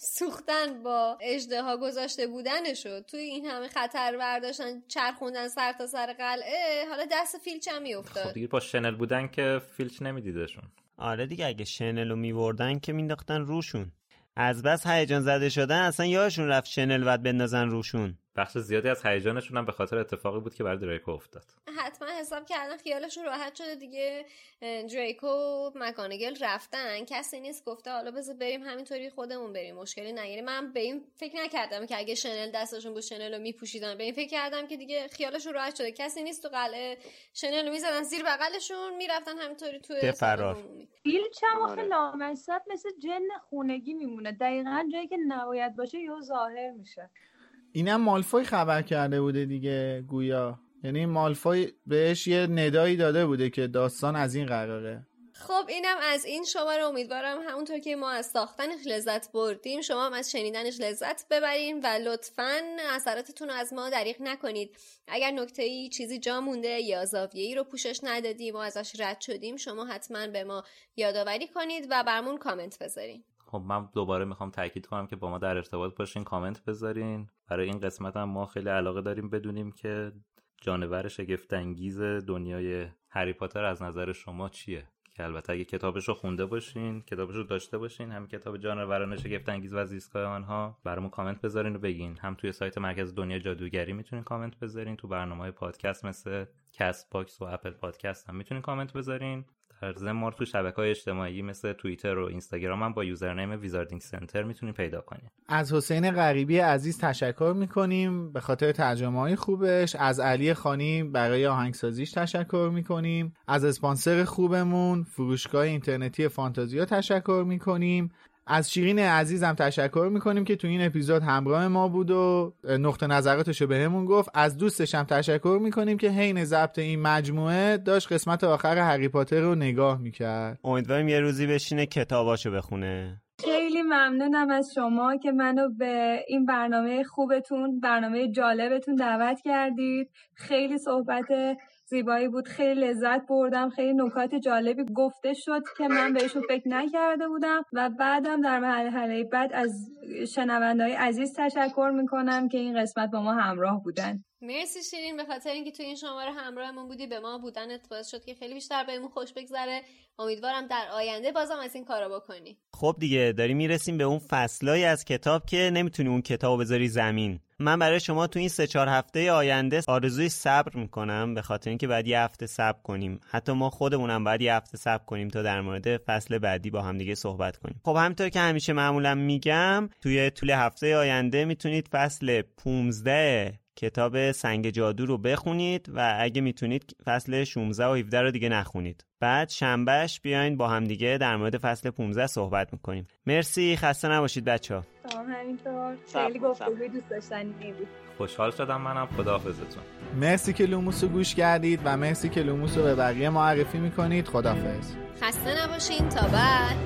سوختن با اجده ها گذاشته بودنشو توی این همه خطر برداشتن چرخوندن سر تا سر قلعه حالا دست فیلچ هم میافتاد. خب دیگه با شنل بودن که فیلچ نمیدیدشون. آره دیگه اگه شنل رو میوردن که مینداختن روشون. از بس هیجان زده شدن اصلا یادشون رفت شنل ود بندازن روشون. بخش زیادی از هیجانشون هم به خاطر اتفاقی بود که برای دریکو افتاد. حتما حساب کردن خیالشون راحت شده دیگه. دریکو مکانگل رفتن. کسی نیست گفته حالا بذار بریم همینطوری خودمون بریم. مشکلی نگیریم. من به این فکر نکردم که اگه شنل دستشون بود شنل رو میپوشیدن. به این فکر کردم که دیگه خیالشون راحت شده. کسی نیست تو قلعه شنل رو می‌زدن زیر بغلشون می‌رفتن همینطوری تو فرار. فیل چم آخه لامصب مثل جن خونگی میمونه. دقیقا جایی که نباید باشه یه ظاهر میشه. اینم مالفوی خبر کرده بوده دیگه گویا. یعنی مالفوی بهش یه ندایی داده بوده که داستان از این قراره خب اینم از این شماره. امیدوارم همونطور که ما از ساختنش لذت بردیم شما هم از شنیدنش لذت ببرین و لطفا اثراتتون رو از ما دریغ نکنید. اگر نکته ای چیزی جا مونده یا زاویه ای رو پوشش ندادیم و ازش رد شدیم شما حتما به ما یادآوری کنید و برمون کامنت بذارین. خب من دوباره می‌خوام تاکید کنم که با ما در ارتباط باشین کامنت بذارین. برای این قسمت هم ما خیلی علاقه داریم بدونیم که جانور شگفت انگیز دنیای هری پاتر از نظر شما چیه؟ که البته اگه کتابش رو خونده باشین کتابش رو داشته باشین هم کتاب جانوران شگفت انگیز و زیستگاه آنها برامون کامنت بذارین و بگین. هم توی سایت مرکز دنیا جادوگری می‌تونین کامنت بذارین تو برنامه های پادکست مثل کست باکس و اپل پادکست هم می‌تونین کامنت بذارین. در ضمن ما تو شبکه های اجتماعی مثل توییتر و اینستاگرام هم با username Wizarding Center می‌تونید پیدا کنید از حسین غریبی عزیز تشکر می‌کنیم. به خاطر ترجمه های خوبش از علی خانی برای آهنگسازیش تشکر می‌کنیم. از اسپانسر خوبمون فروشگاه اینترنتی فانتازیا تشکر می‌کنیم. از شیرین عزیزم تشکر می‌کنیم که تو این اپیزود همراه ما بود و نقطه نظراتشو بهمون گفت. از دوستش هم تشکر می‌کنیم که حین ضبط این مجموعه داشت قسمت آخر هری پاتر رو نگاه می‌کرد. امیدواریم یه روزی بشینه کتاباشو بخونه. خیلی ممنونم از شما که منو به این برنامه خوبتون برنامه جالبتون دعوت کردید. خیلی صحبت زیبایی بود. خیلی لذت بردم. خیلی نکات جالبی گفته شد که من بهشون فکر نکرده بودم و بعدم در مرحله بعد از شنوندهای عزیز تشکر می‌کنم که این قسمت با ما همراه بودن. مرسی شیرین به خاطر اینکه تو این شماره همراهمون بودی به ما بودنت باعث شد که خیلی بیشتر بهمون خوش بگذره. امیدوارم در آینده بازم از این کارا بکنی. خب دیگه داریم می‌رسیم به اون فصلایی از کتاب که نمی‌تونی اون کتاب بذاری زمین. من برای شما تو این سه چهار هفته آینده آرزوی صبر می‌کنم به خاطر اینکه بعد یه هفته صبر کنیم. حتی ما خودمونم باید یه هفته صبر کنیم تا در مورد فصل بعدی با هم دیگه صحبت کنیم. خب همینطور که همیشه معمولا میگم توی طول هفته آینده می‌تونید فصل 15 کتاب سنگ جادو رو بخونید و اگه می‌تونید فصل 16 و 17 رو دیگه نخونید. بعد شنبهش بیاین با هم دیگه در مورد فصل 15 صحبت می‌کنیم. مرسی خسته نباشید بچه ها همینطور. خیلی گفتگوی دوست داشتنی بود. خوشحال شدم منم. خداحافظتون. مرسی که لوموس رو گوش کردید و مرسی که لوموس رو به بقیه معرفی می‌کنید. خداحافظ. خسته نباشین. تا بعد.